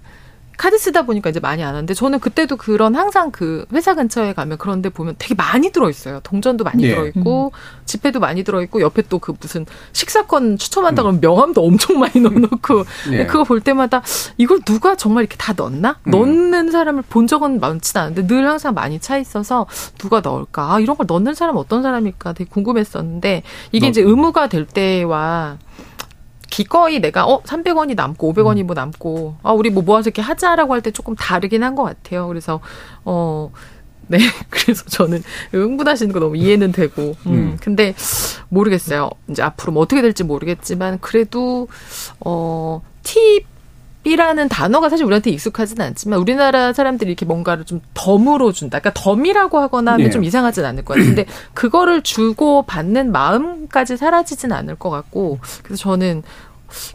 카드 쓰다 보니까 이제 많이 안 하는데 저는 그때도 그런 항상 그 회사 근처에 가면 그런데 보면 되게 많이 들어 있어요. 동전도 많이 네. 들어 있고 음. 지폐도 많이 들어 있고 옆에 또 그 무슨 식사권 추첨한다 그러면 명함도 엄청 많이 넣어 놓고 네. 그거 볼 때마다 이걸 누가 정말 이렇게 다 넣나? 음. 넣는 사람을 본 적은 많지는 않은데 늘 항상 많이 차 있어서 누가 넣을까? 아, 이런 걸 넣는 사람 어떤 사람일까 되게 궁금했었는데 이게 이제 의무가 될 때와 기꺼이 내가 어 300원이 남고 500원이 뭐 남고 아 우리 뭐 모아서 이렇게 하자라고 할 때 조금 다르긴 한 것 같아요. 그래서 어 네. 그래서 저는 흥분하시는 거 너무 이해는 되고. 음. 음. 근데 모르겠어요. 이제 앞으로 뭐 어떻게 될지 모르겠지만 그래도 어 팁, 이라는 단어가 사실 우리한테 익숙하지는 않지만 우리나라 사람들이 이렇게 뭔가를 좀 덤으로 준다. 그러니까 덤이라고 하거나 하면 네. 좀 이상하진 않을 것 같은데 그거를 주고 받는 마음까지 사라지진 않을 것 같고 그래서 저는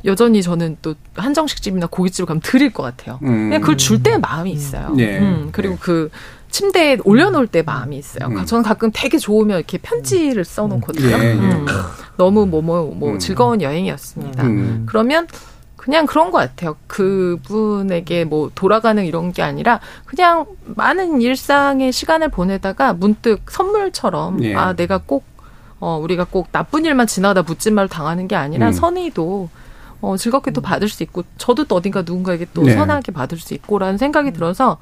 여전히 저는 또 한정식 집이나 고깃집을 가면 드릴 것 같아요. 음. 그냥 그걸 줄 때 마음이 있어요. 네. 음, 그리고 네. 그 침대에 올려놓을 때 마음이 있어요. 음. 저는 가끔 되게 좋으면 이렇게 편지를 써놓거든요. 네. 음. 너무 뭐 뭐뭐 뭐, 뭐 즐거운 여행이었습니다. 음. 그러면 그냥 그런 것 같아요. 그분에게 뭐 돌아가는 이런 게 아니라 그냥 많은 일상의 시간을 보내다가 문득 선물처럼 예. 아 내가 꼭 어, 우리가 꼭 나쁜 일만 지나가다 묻진말로 당하는 게 아니라 음. 선의도 어, 즐겁게 또 받을 수 있고 저도 또 어딘가 누군가에게 또 네. 선하게 받을 수 있고라는 생각이 들어서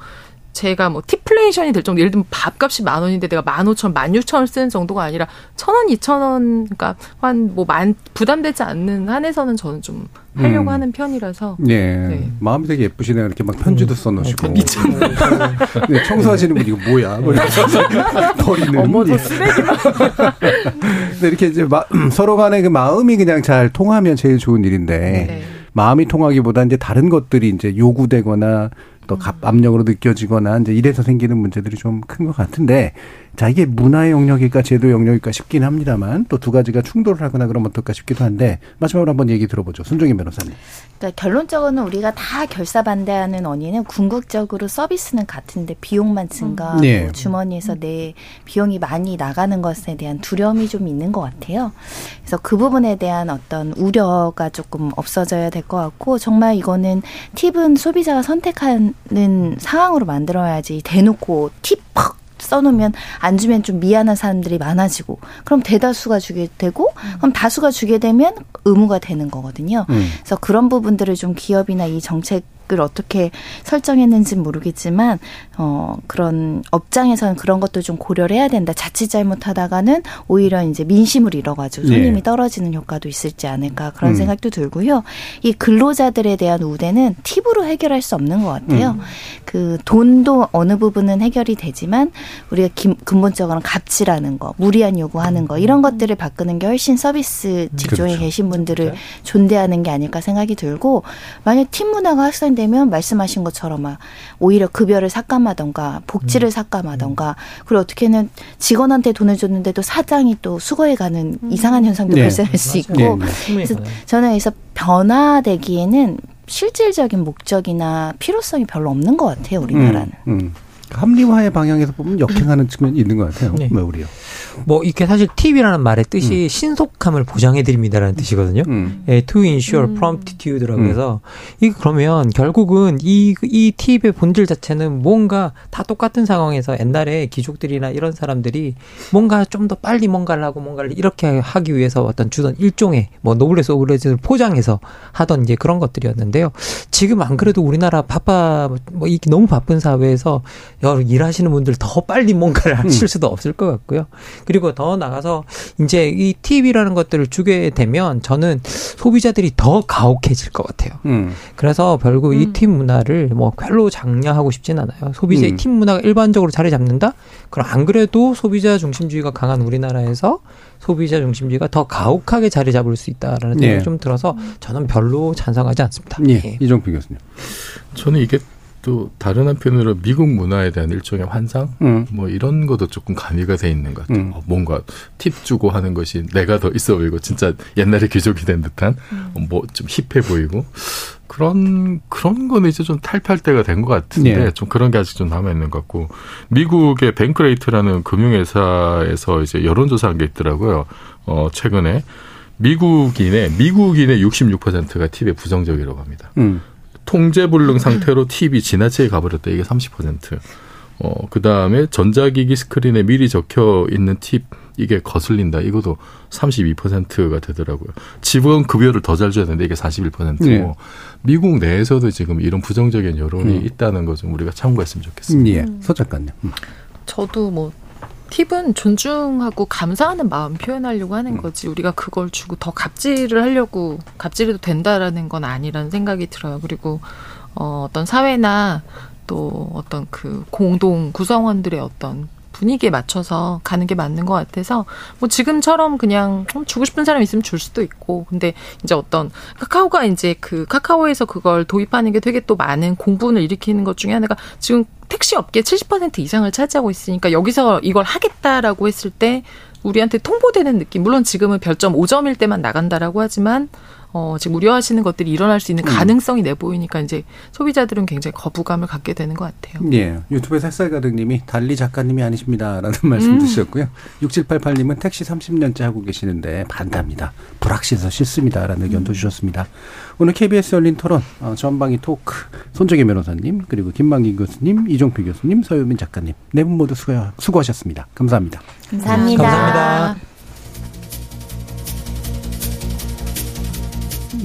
제가 뭐 티플레이션이 될 정도 예를 들면 밥값이 만 원인데 내가 만 오천 만 육천 원 쓰는 정도가 아니라 천 원, 이천 원 그러니까 한 뭐 만 부담되지 않는 한에서는 저는 좀 하려고 음. 하는 편이라서. 네. 네. 마음이 되게 예쁘시네요. 이렇게 막 편지도 써놓으시고. 음. 네, 청소하시는 분이 이거 뭐야? 뭐 버리는. 어머, 저 쓰레기만. 네, 이렇게 이제 마, 서로 간의 그 마음이 그냥 잘 통하면 제일 좋은 일인데. 네. 마음이 통하기보다 이제 다른 것들이 이제 요구되거나 또 압력으로 느껴지거나 이제 이래서 생기는 문제들이 좀 큰 것 같은데 자, 이게 문화의 영역일까 제도 영역일까 싶긴 합니다만 또 두 가지가 충돌을 하거나 그러면 어떨까 싶기도 한데 마지막으로 한번 얘기 들어보죠. 손정인 변호사님. 그러니까 결론적으로는 우리가 다 결사 반대하는 원인은 궁극적으로 서비스는 같은데 비용만 증가, 네. 주머니에서 내 비용이 많이 나가는 것에 대한 두려움이 좀 있는 것 같아요. 그래서 그 부분에 대한 어떤 우려가 조금 없어져야 될 것 같고 정말 이거는 팁은 소비자가 선택하는 상황으로 만들어야지 대놓고 팁팍 써놓으면 안 주면 좀 미안한 사람들이 많아지고 그럼 대다수가 주게 되고 그럼 다수가 주게 되면 의무가 되는 거거든요. 음. 그래서 그런 부분들을 좀 기업이나 이 정책 을 어떻게 설정했는지는 모르겠지만 어 그런 업장에서는 그런 것도 좀 고려를 해야 된다. 자칫 잘못하다가는 오히려 이제 민심을 잃어가지고 손님이 네. 떨어지는 효과도 있을지 않을까 그런 음. 생각도 들고요. 이 근로자들에 대한 우대는 팁으로 해결할 수 없는 것 같아요. 음. 그 돈도 어느 부분은 해결이 되지만 우리가 기, 근본적으로는 값이라는 거, 무리한 요구하는 거 이런 것들을 바꾸는 게 훨씬 서비스 직종에 그렇죠. 계신 분들을 그렇죠. 존대하는 게 아닐까 생각이 들고 만약 팁 문화가 확산 되면 말씀하신 것처럼 막 오히려 급여를 삭감하던가 복지를 음. 삭감하던가 그리고 어떻게는 직원한테 돈을 줬는데도 사장이 또 수거해 가는 음. 이상한 현상도 네. 발생할 수 있고 네. 그래서 저는 여기서 변화되기에는 실질적인 목적이나 필요성이 별로 없는 것 같아요 우리나라는. 음, 음. 합리화의 방향에서 보면 역행하는 측면이 있는 것 같아요. 네. 뭐 우리요. 뭐 이게 사실 팁이라는 말의 뜻이 음. 신속함을 보장해 드립니다라는 뜻이거든요. 음. 예, to ensure 음. promptitude라고 음. 해서 이 그러면 결국은 이 이 팁의 본질 자체는 뭔가 다 똑같은 상황에서 옛날에 귀족들이나 이런 사람들이 뭔가 좀 더 빨리 뭔가를 하고 뭔가를 이렇게 하기 위해서 어떤 주던 일종의 뭐 노블레스 오블레스를 포장해서 하던 이제 그런 것들이었는데요. 지금 안 그래도 우리나라 바빠 뭐 이게 너무 바쁜 사회에서 일하시는 분들 더 빨리 뭔가를 하실 음. 수도 없을 것 같고요. 그리고 더 나가서 이제 이 팁이라는 것들을 주게 되면 저는 소비자들이 더 가혹해질 것 같아요. 음. 그래서 결국 음. 이팁 문화를 뭐 별로 장려하고 싶진 않아요. 소비자의 음. 팁 문화가 일반적으로 자리 잡는다? 그럼 안 그래도 소비자 중심주의가 강한 우리나라에서 소비자 중심주의가 더 가혹하게 자리 잡을 수 있다라는 생각이 예. 좀 들어서 저는 별로 찬성하지 않습니다. 예. 예. 이종필 교수님. 저는 이게 또 다른 한편으로 미국 문화에 대한 일종의 환상 음. 뭐 이런 것도 조금 가미가 돼 있는 것 같아요. 음. 어, 뭔가 팁 주고 하는 것이 내가 더 있어 보이고 진짜 옛날에 귀족이 된 듯한 음. 어, 뭐좀 힙해 보이고 그런 그런 거는 이제 좀 탈피할 때가 된 것 같은데 네. 좀 그런 게 아직 좀 남아 있는 것 같고 미국의 뱅크레이트라는 금융회사에서 이제 여론조사한 게 있더라고요. 어 최근에 미국인의 미국인의 66%가 팁에 부정적이라고 합니다. 음. 통제불능 상태로 팁이 지나치게 가버렸다. 이게 30%. 어, 그 다음에 전자기기 스크린에 미리 적혀 있는 팁, 이게 거슬린다. 이것도 32%가 되더라고요. 직원 급여를 더 잘 줘야 되는데 이게 41%고. 네. 미국 내에서도 지금 이런 부정적인 여론이 음. 있다는 거좀 우리가 참고했으면 좋겠습니다. 예. 서 작가님. 음. 저도 뭐 팁은 존중하고 감사하는 마음 표현하려고 하는 음. 거지 우리가 그걸 주고 더 갑질을 하려고 갑질해도 된다라는 건 아니라는 생각이 들어요. 그리고 어, 어떤 사회나 또 어떤 그 공동 구성원들의 어떤 분위기에 맞춰서 가는 게 맞는 것 같아서 뭐 지금처럼 그냥 주고 싶은 사람 있으면 줄 수도 있고 근데 이제 어떤 카카오가 이제 그 카카오에서 그걸 도입하는 게 되게 또 많은 공분을 일으키는 것 중에 하나가 지금 택시 업계 70% 이상을 차지하고 있으니까 여기서 이걸 하겠다라고 했을 때 우리한테 통보되는 느낌. 물론 지금은 별점 5점일 때만 나간다라고 하지만 어, 지금 우려하시는 것들이 일어날 수 있는 음. 가능성이 내보이니까 이제 소비자들은 굉장히 거부감을 갖게 되는 것 같아요. 예. 유튜브에 살살가득님이 달리 작가님이 아니십니다라는 말씀 음. 주셨고요. 6788님은 택시 30년째 하고 계시는데 반갑니다. 불확실해서 싫습니다라는 의견도 음. 주셨습니다. 오늘 KBS 열린 토론 어, 전방위 토크 손정혜 변호사님 그리고 김만기 교수님 이종필 교수님 서유민 작가님 네 분 모두 수고, 수고하셨습니다. 감사합니다. 감사합니다. 감사합니다.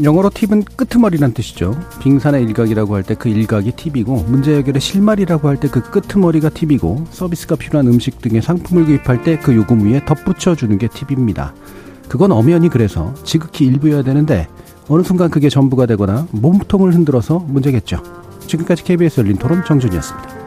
영어로 팁은 끄트머리란 뜻이죠. 빙산의 일각이라고 할 때 그 일각이 팁이고 문제 해결의 실마리라고 할 때 그 끄트머리가 팁이고 서비스가 필요한 음식 등의 상품을 구입할 때 그 요금 위에 덧붙여 주는 게 팁입니다. 그건 엄연히 그래서 지극히 일부여야 되는데 어느 순간 그게 전부가 되거나 몸통을 흔들어서 문제겠죠. 지금까지 KBS 열린 토론 정준이었습니다.